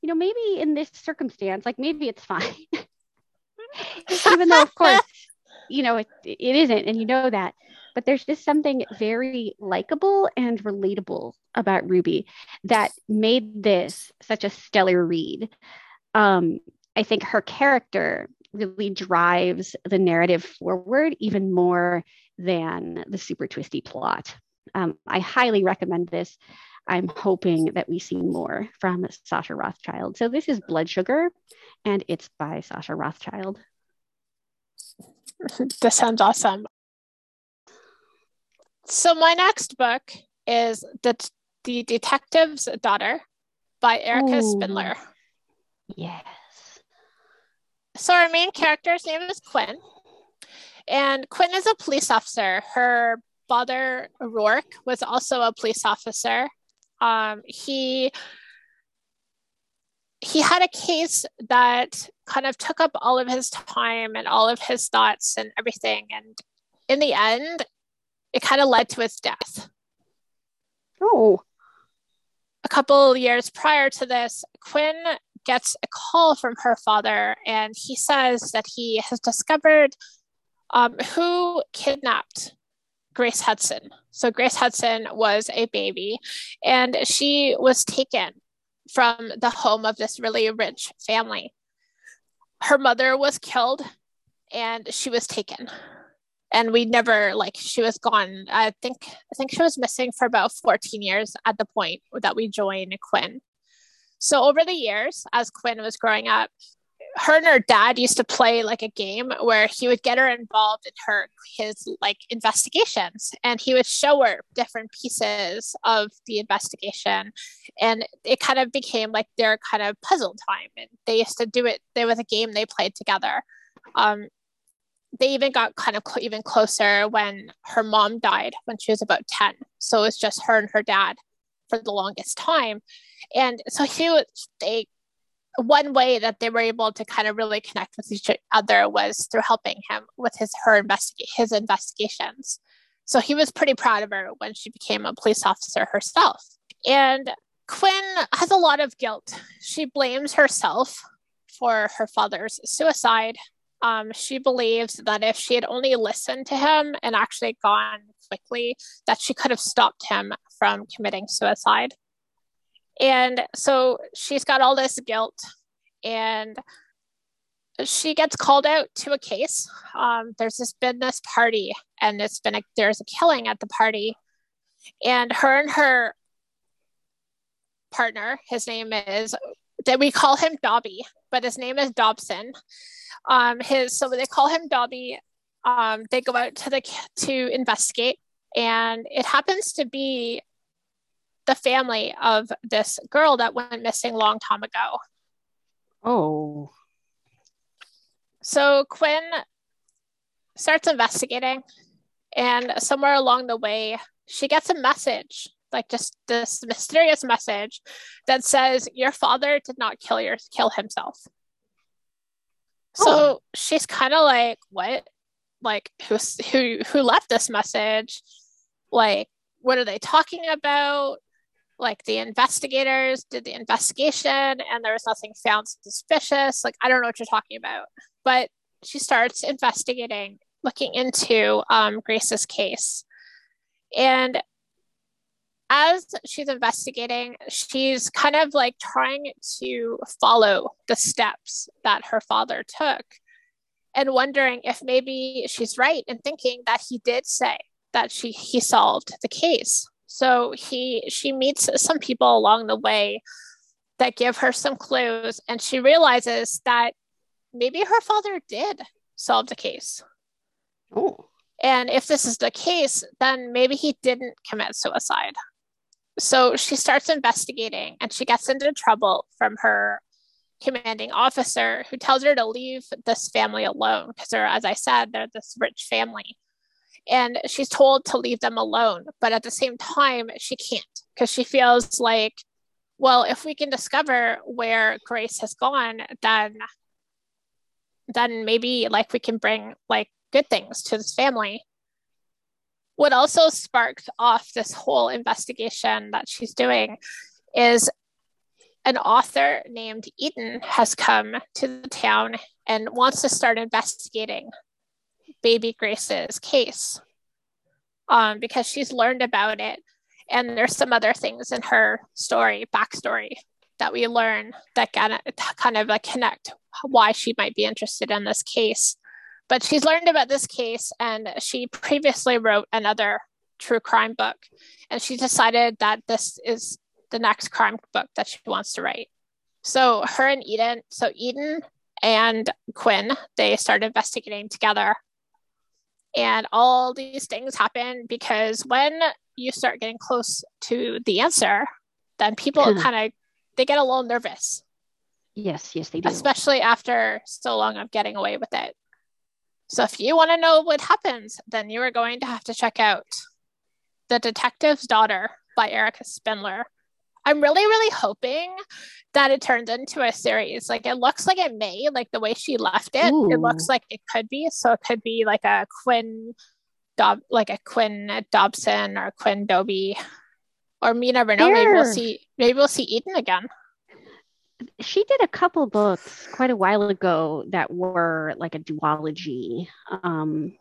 you know, maybe in this circumstance, like maybe it's fine. Even though, of course, you know, it, it isn't, and you know that. But there's just something very likable and relatable about Ruby that made this such a stellar read. Um, I think her character really drives the narrative forward even more than the super twisty plot. Um, I highly recommend this. I'm hoping that we see more from Sasha Rothschild. So this is Blood Sugar, and it's by Sasha Rothschild. this sounds awesome. So my next book is the the Detective's Daughter by Erica Ooh. Spindler. Yes. So our main character's name is Quinn, and Quinn is a police officer. Her father Rourke was also a police officer. Um, he he had a case that kind of took up all of his time and all of his thoughts and everything. And in the end, it kind of led to his death. Oh. A couple of years prior to this, Quinn gets a call from her father, and he says that he has discovered um, who kidnapped Grace Hudson. So, Grace Hudson was a baby, and she was taken from the home of this really rich family. Her mother was killed, and she was taken. And we never like she was gone. I think I think she was missing for about 14 years at the point that we joined Quinn. So over the years, as Quinn was growing up, her and her dad used to play like a game where he would get her involved in her his like investigations. And he would show her different pieces of the investigation. And it kind of became like their kind of puzzle time. And they used to do it there was a game they played together. Um, they even got kind of cl- even closer when her mom died when she was about 10 so it was just her and her dad for the longest time and so he was they one way that they were able to kind of really connect with each other was through helping him with his her investigate his investigations. So he was pretty proud of her when she became a police officer herself. And Quinn has a lot of guilt. She blames herself for her father's suicide. Um, she believes that if she had only listened to him and actually gone quickly, that she could have stopped him from committing suicide. And so she's got all this guilt and she gets called out to a case. Um, there's this been this party and it's been a, there's a killing at the party and her and her partner, his name is that we call him Dobby, but his name is Dobson. Um, his so they call him Dobby. Um, they go out to the to investigate, and it happens to be the family of this girl that went missing long time ago. Oh. So Quinn starts investigating, and somewhere along the way, she gets a message, like just this mysterious message that says, Your father did not kill your kill himself. So oh. she's kind of like, What? Like who who who left this message? Like, what are they talking about? Like the investigators did the investigation and there was nothing found suspicious. Like i don't know what you're talking about. But she starts investigating looking into um, grace's case. And as she's investigating she's kind of like trying to follow the steps that her father took and wondering if maybe she's right in thinking that he did say that she he solved the case so he she meets some people along the way that give her some clues and she realizes that maybe her father did solve the case. Oh. And if this is the case, then maybe he didn't commit suicide. So she starts investigating and she gets into trouble from her commanding officer who tells her to leave this family alone because they're, as I said, they're this rich family and she's told to leave them alone but at the same time she can't because she feels like well if we can discover where grace has gone then then maybe like we can bring like good things to this family. What also sparked off this whole investigation that she's doing is an author named Eden has come to the town and wants to start investigating baby Grace's case um, because she's learned about it. And there's some other things in her story, backstory, that we learn that kind of, like connect why she might be interested in this case. But she's learned about this case, and she previously wrote another true crime book. And she decided that this is the next crime book that she wants to write. So her and Eden, so Eden and Quinn, they started investigating together And all these things happen because when you start getting close to the answer, then people mm-hmm. kind of they get a little nervous. Yes, yes, they do. Especially after so long of getting away with it. So if you want to know what happens, then you are going to have to check out The Detective's Daughter by Erica Spindler. I'm really, really hoping that it turns into a series. Like it looks like it may, like the way she left it, Ooh. it looks like it could be. So it could be like a Quinn Dob like a Quinn Dobson or Quinn Dobby. Or me never know. Maybe we'll see maybe we'll see Eden again she did a couple books quite a while ago that were like a duology. Um,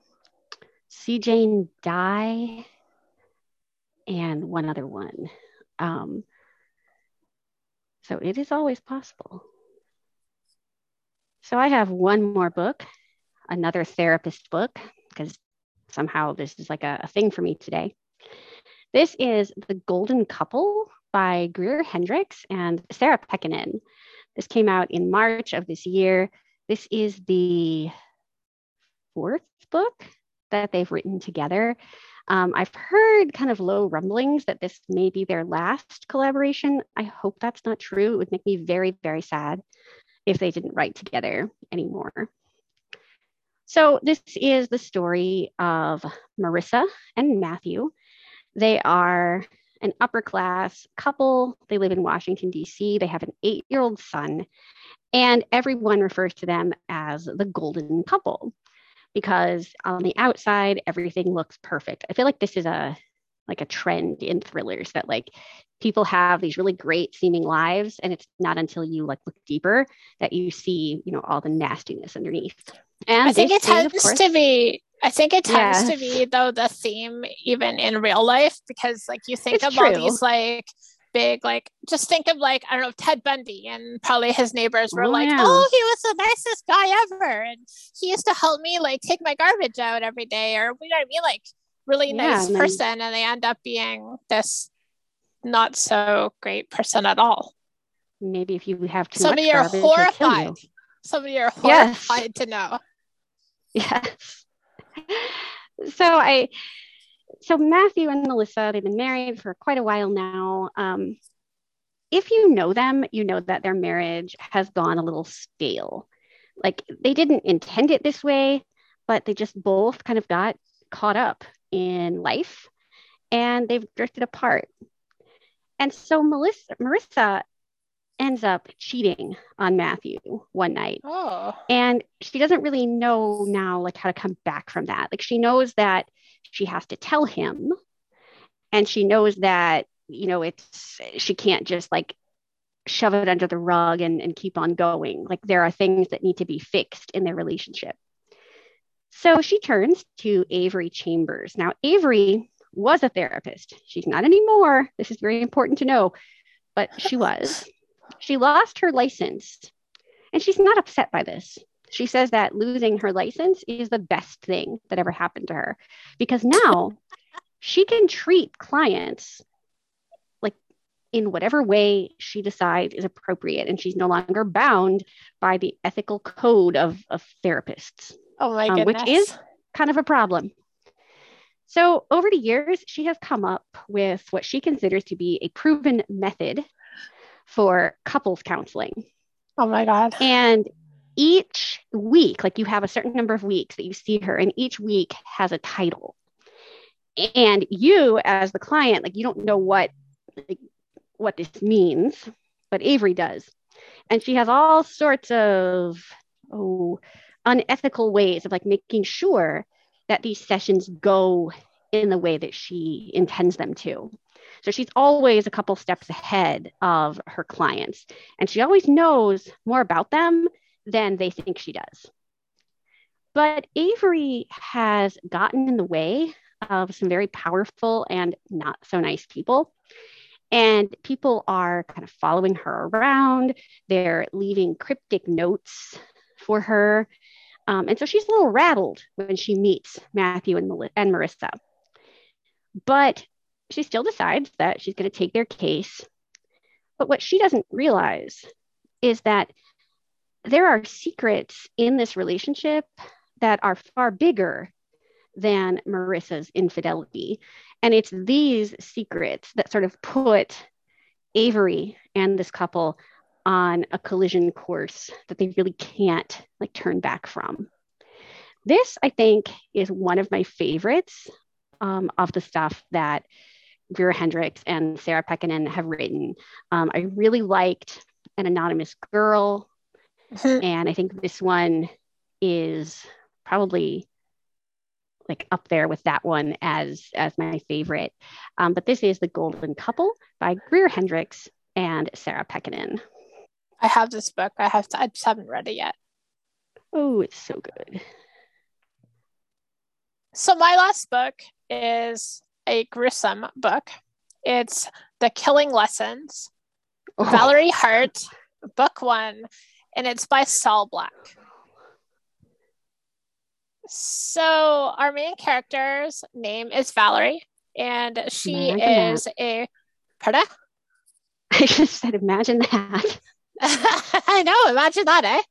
See Jane Die and one other one. Um, so it is always possible. So I have one more book, another therapist book, because somehow this is like a, a thing for me today. This is The Golden Couple by Greer Hendricks and Sarah Pekkanen. This came out in March of this year. This is the fourth book that they've written together. Um, I've heard kind of low rumblings that this may be their last collaboration. I hope that's not true. It would make me very, very sad if they didn't write together anymore. So, this is the story of Marissa and Matthew. They are an upper class couple. They live in Washington, D.C. They have an eight year old son, and everyone refers to them as the golden couple because on the outside, everything looks perfect. I feel like this is a like a trend in thrillers that like people have these really great seeming lives and it's not until you like look deeper that you see you know all the nastiness underneath and i think it tends course, to be I think it tends yeah. to be though the theme even in real life because like you think it's of true. all these like big like just think of like I don't know Ted Bundy and probably his neighbors were oh, like yeah. oh he was the nicest guy ever and he used to help me like take my garbage out every day or you know what I mean like really yeah, nice and person and they end up being this not so great person at all. Maybe if you have too somebody much are horrified. You. Somebody are horrified yes. to know. Yes so I, so Matthew and Melissa, they've been married for quite a while now. Um, if you know them, you know that their marriage has gone a little stale. Like they didn't intend it this way, but they just both kind of got caught up in life and they've drifted apart. And so Melissa, Marissa ends up cheating on Matthew one night. Oh. And she doesn't really know now like how to come back from that. Like she knows that she has to tell him and she knows that, you know, it's she can't just like shove it under the rug and, and keep on going. Like there are things that need to be fixed in their relationship. So she turns to Avery Chambers. Now, Avery was a therapist. She's not anymore. This is very important to know, but she was. She lost her license and she's not upset by this. She says that losing her license is the best thing that ever happened to her because now she can treat clients like in whatever way she decides is appropriate and she's no longer bound by the ethical code of, of therapists. Oh my um, Which is kind of a problem. So, over the years, she has come up with what she considers to be a proven method for couples counseling. Oh my God. And each week, like you have a certain number of weeks that you see her, and each week has a title. And you, as the client, like you don't know what like, what this means, but Avery does. And she has all sorts of oh unethical ways of like making sure that these sessions go in the way that she intends them to. So she's always a couple steps ahead of her clients, and she always knows more about them than they think she does. But Avery has gotten in the way of some very powerful and not so nice people. And people are kind of following her around. They're leaving cryptic notes for her. Um, and so she's a little rattled when she meets Matthew and, and Marissa. But she still decides that she's going to take their case. But what she doesn't realize is that there are secrets in this relationship that are far bigger than Marissa's infidelity. And it's these secrets that sort of put Avery and this couple on a collision course that they really can't like turn back from. This, I think, is one of my favorites um, of the stuff that Greer Hendricks and Sarah Pekkanen have written. Um, I really liked An Anonymous Girl, mm-hmm. and I think this one is probably like up there with that one as as my favorite. Um, but this is The Golden Couple by Greer Hendricks and Sarah Pekkanen. I have this book. I have to, I just haven't read it yet. Oh, it's so good. So my last book is a gruesome book. It's The Killing Lessons, oh. Valerie Hart, book one, and it's by Saul Black. So our main character's name is Valerie, and she is that. a pardon? I just said, imagine that. I know, imagine that, eh?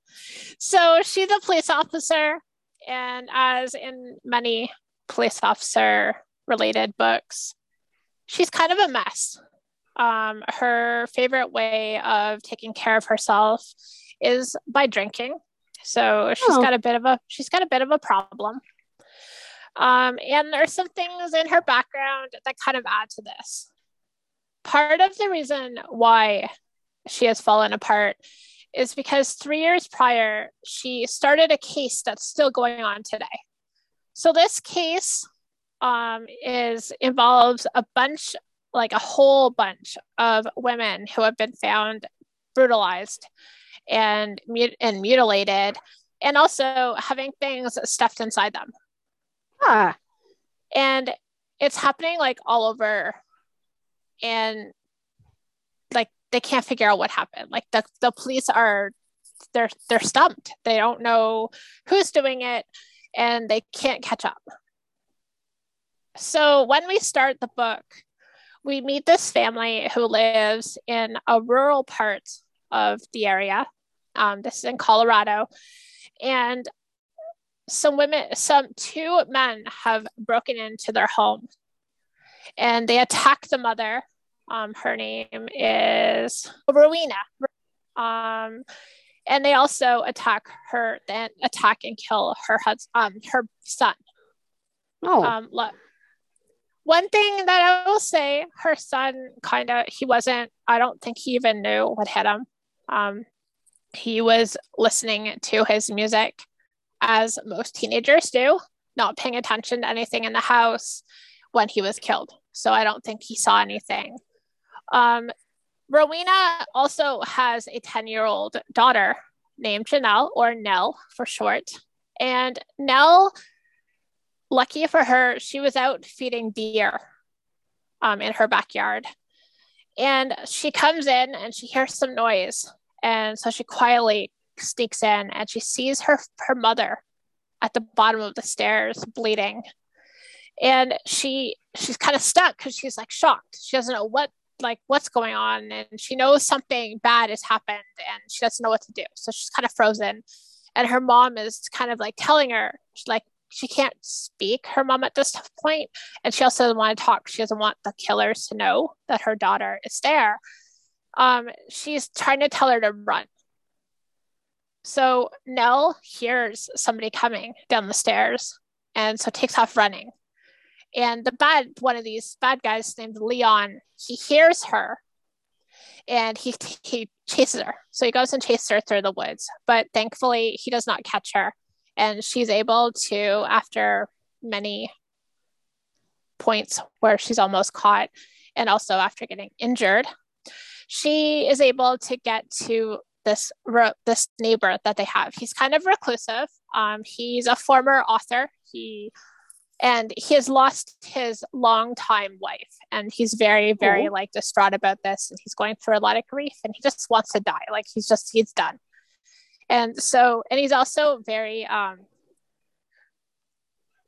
So she's a police officer, and as in many police officer related books, she's kind of a mess. Um, her favorite way of taking care of herself is by drinking. So she's oh. got a bit of a she's got a bit of a problem. Um, and there's some things in her background that kind of add to this. Part of the reason why she has fallen apart is because three years prior, she started a case that's still going on today. So this case um, is involves a bunch, like a whole bunch of women who have been found brutalized and mut- and mutilated, and also having things stuffed inside them. Ah. And it's happening like all over, and like they can't figure out what happened. Like the the police are they're they're stumped. They don't know who's doing it, and they can't catch up. So when we start the book, we meet this family who lives in a rural part of the area. Um, this is in Colorado. And some women, some two men have broken into their home and they attack the mother. Um, her name is Rowena. Um, and they also attack her, then attack and kill her husband, um, her son. Oh. Um, one thing that I will say, her son kind of, he wasn't, I don't think he even knew what hit him. Um, he was listening to his music as most teenagers do, not paying attention to anything in the house when he was killed. So I don't think he saw anything. Um, Rowena also has a 10 year old daughter named Janelle, or Nell for short. And Nell, lucky for her, she was out feeding deer um, in her backyard. And she comes in and she hears some noise and so she quietly sneaks in and she sees her her mother at the bottom of the stairs bleeding. And she she's kind of stuck because she's like shocked. She doesn't know what like what's going on and she knows something bad has happened and she doesn't know what to do. So she's kind of frozen. And her mom is kind of like telling her, like she can't speak her mom at this point and she also doesn't want to talk she doesn't want the killers to know that her daughter is there um, she's trying to tell her to run. So Nell hears somebody coming down the stairs and so takes off running. And the bad one of these bad guys named Leon, he hears her and he he chases her. So he goes and chases her through the woods, but thankfully he does not catch her and she's able to after many points where she's almost caught and also after getting injured she is able to get to this this neighbor that they have. He's kind of reclusive. Um, he's a former author. He and he has lost his longtime wife, and he's very very like distraught about this, and he's going through a lot of grief, and he just wants to die. Like he's just he's done. And so, and he's also very um,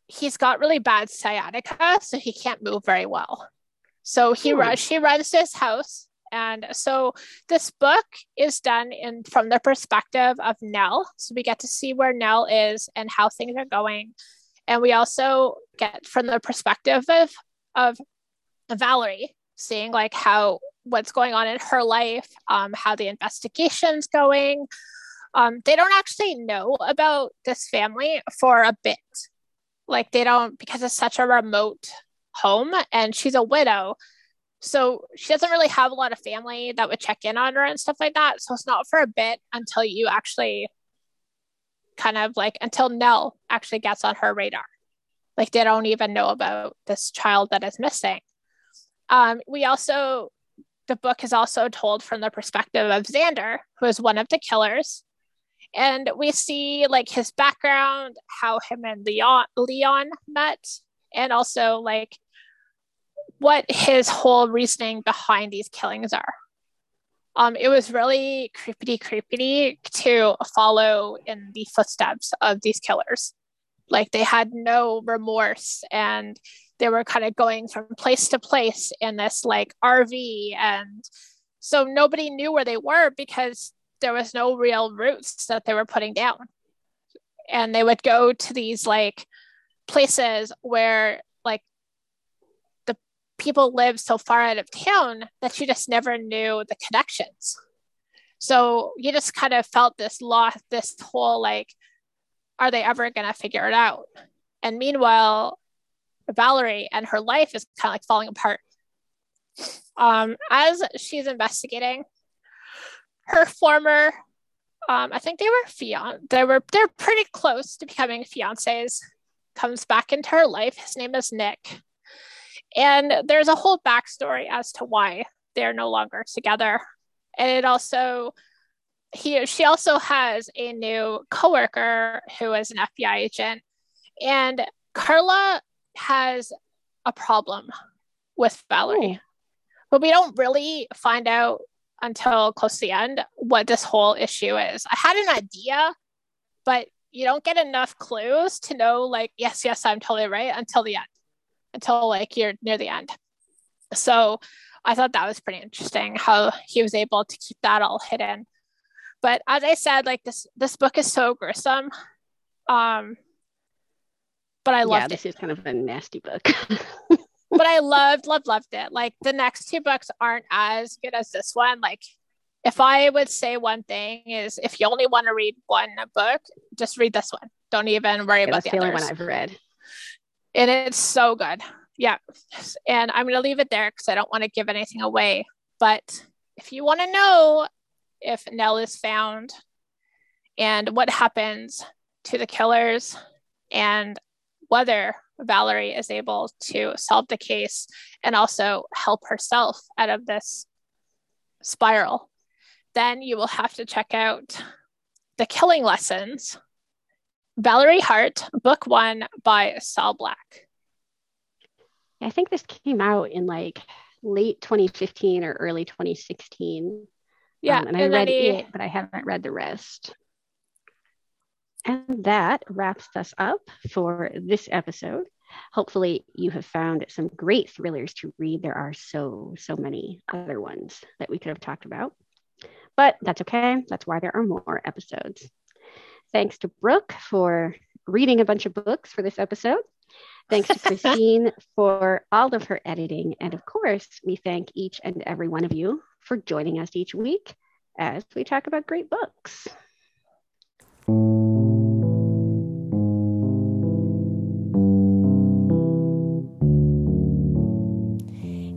he's got really bad sciatica, so he can't move very well. So he hmm. runs. he runs to his house and so this book is done in from the perspective of Nell. So we get to see where Nell is and how things are going. And we also get from the perspective of, of Valerie, seeing like how what's going on in her life, um, how the investigation's going. Um, they don't actually know about this family for a bit. Like they don't because it's such a remote home and she's a widow. So she doesn't really have a lot of family that would check in on her and stuff like that. So it's not for a bit until you actually kind of like until Nell actually gets on her radar. Like they don't even know about this child that is missing. Um, we also, the book is also told from the perspective of Xander, who is one of the killers. And we see like his background, how him and Leon, Leon met, and also like what his whole reasoning behind these killings are. Um, it was really creepy, creepy to follow in the footsteps of these killers. Like they had no remorse and they were kind of going from place to place in this like RV. And so nobody knew where they were because there was no real roots that they were putting down. And they would go to these like places where like the people live so far out of town that you just never knew the connections. So you just kind of felt this loss, this whole like, are they ever going to figure it out? And meanwhile, Valerie and her life is kind of like falling apart. Um, as she's investigating, her former, um, I think they were fian, they were they're pretty close to becoming fiancés. Comes back into her life. His name is Nick, and there's a whole backstory as to why they're no longer together. And it also, he, she also has a new coworker who is an FBI agent. And Carla has a problem with Valerie. Oh. But we don't really find out until close to the end what this whole issue is. I had an idea, but you don't get enough clues to know, like, yes, yes, I'm totally right until the end until like you're near the end. So I thought that was pretty interesting how he was able to keep that all hidden. But as I said, like this this book is so gruesome. Um but I loved yeah, this it. is kind of a nasty book. but I loved, loved, loved it. Like the next two books aren't as good as this one. Like if I would say one thing is if you only want to read one book, just read this one. Don't even worry yeah, about the, the only one I've read and it's so good. Yeah. And I'm going to leave it there because I don't want to give anything away. But if you want to know if Nell is found and what happens to the killers and whether Valerie is able to solve the case and also help herself out of this spiral, then you will have to check out The Killing Lessons Valerie Hart, book one by Saul Black. I think this came out in like late 2015 or early 2016. Yeah. Um, and, and I read he... it, but I haven't read the rest. And that wraps us up for this episode. Hopefully, you have found some great thrillers to read. There are so, so many other ones that we could have talked about, but that's okay. That's why there are more episodes. Thanks to Brooke for reading a bunch of books for this episode. Thanks to Christine for all of her editing. And of course, we thank each and every one of you for joining us each week as we talk about great books.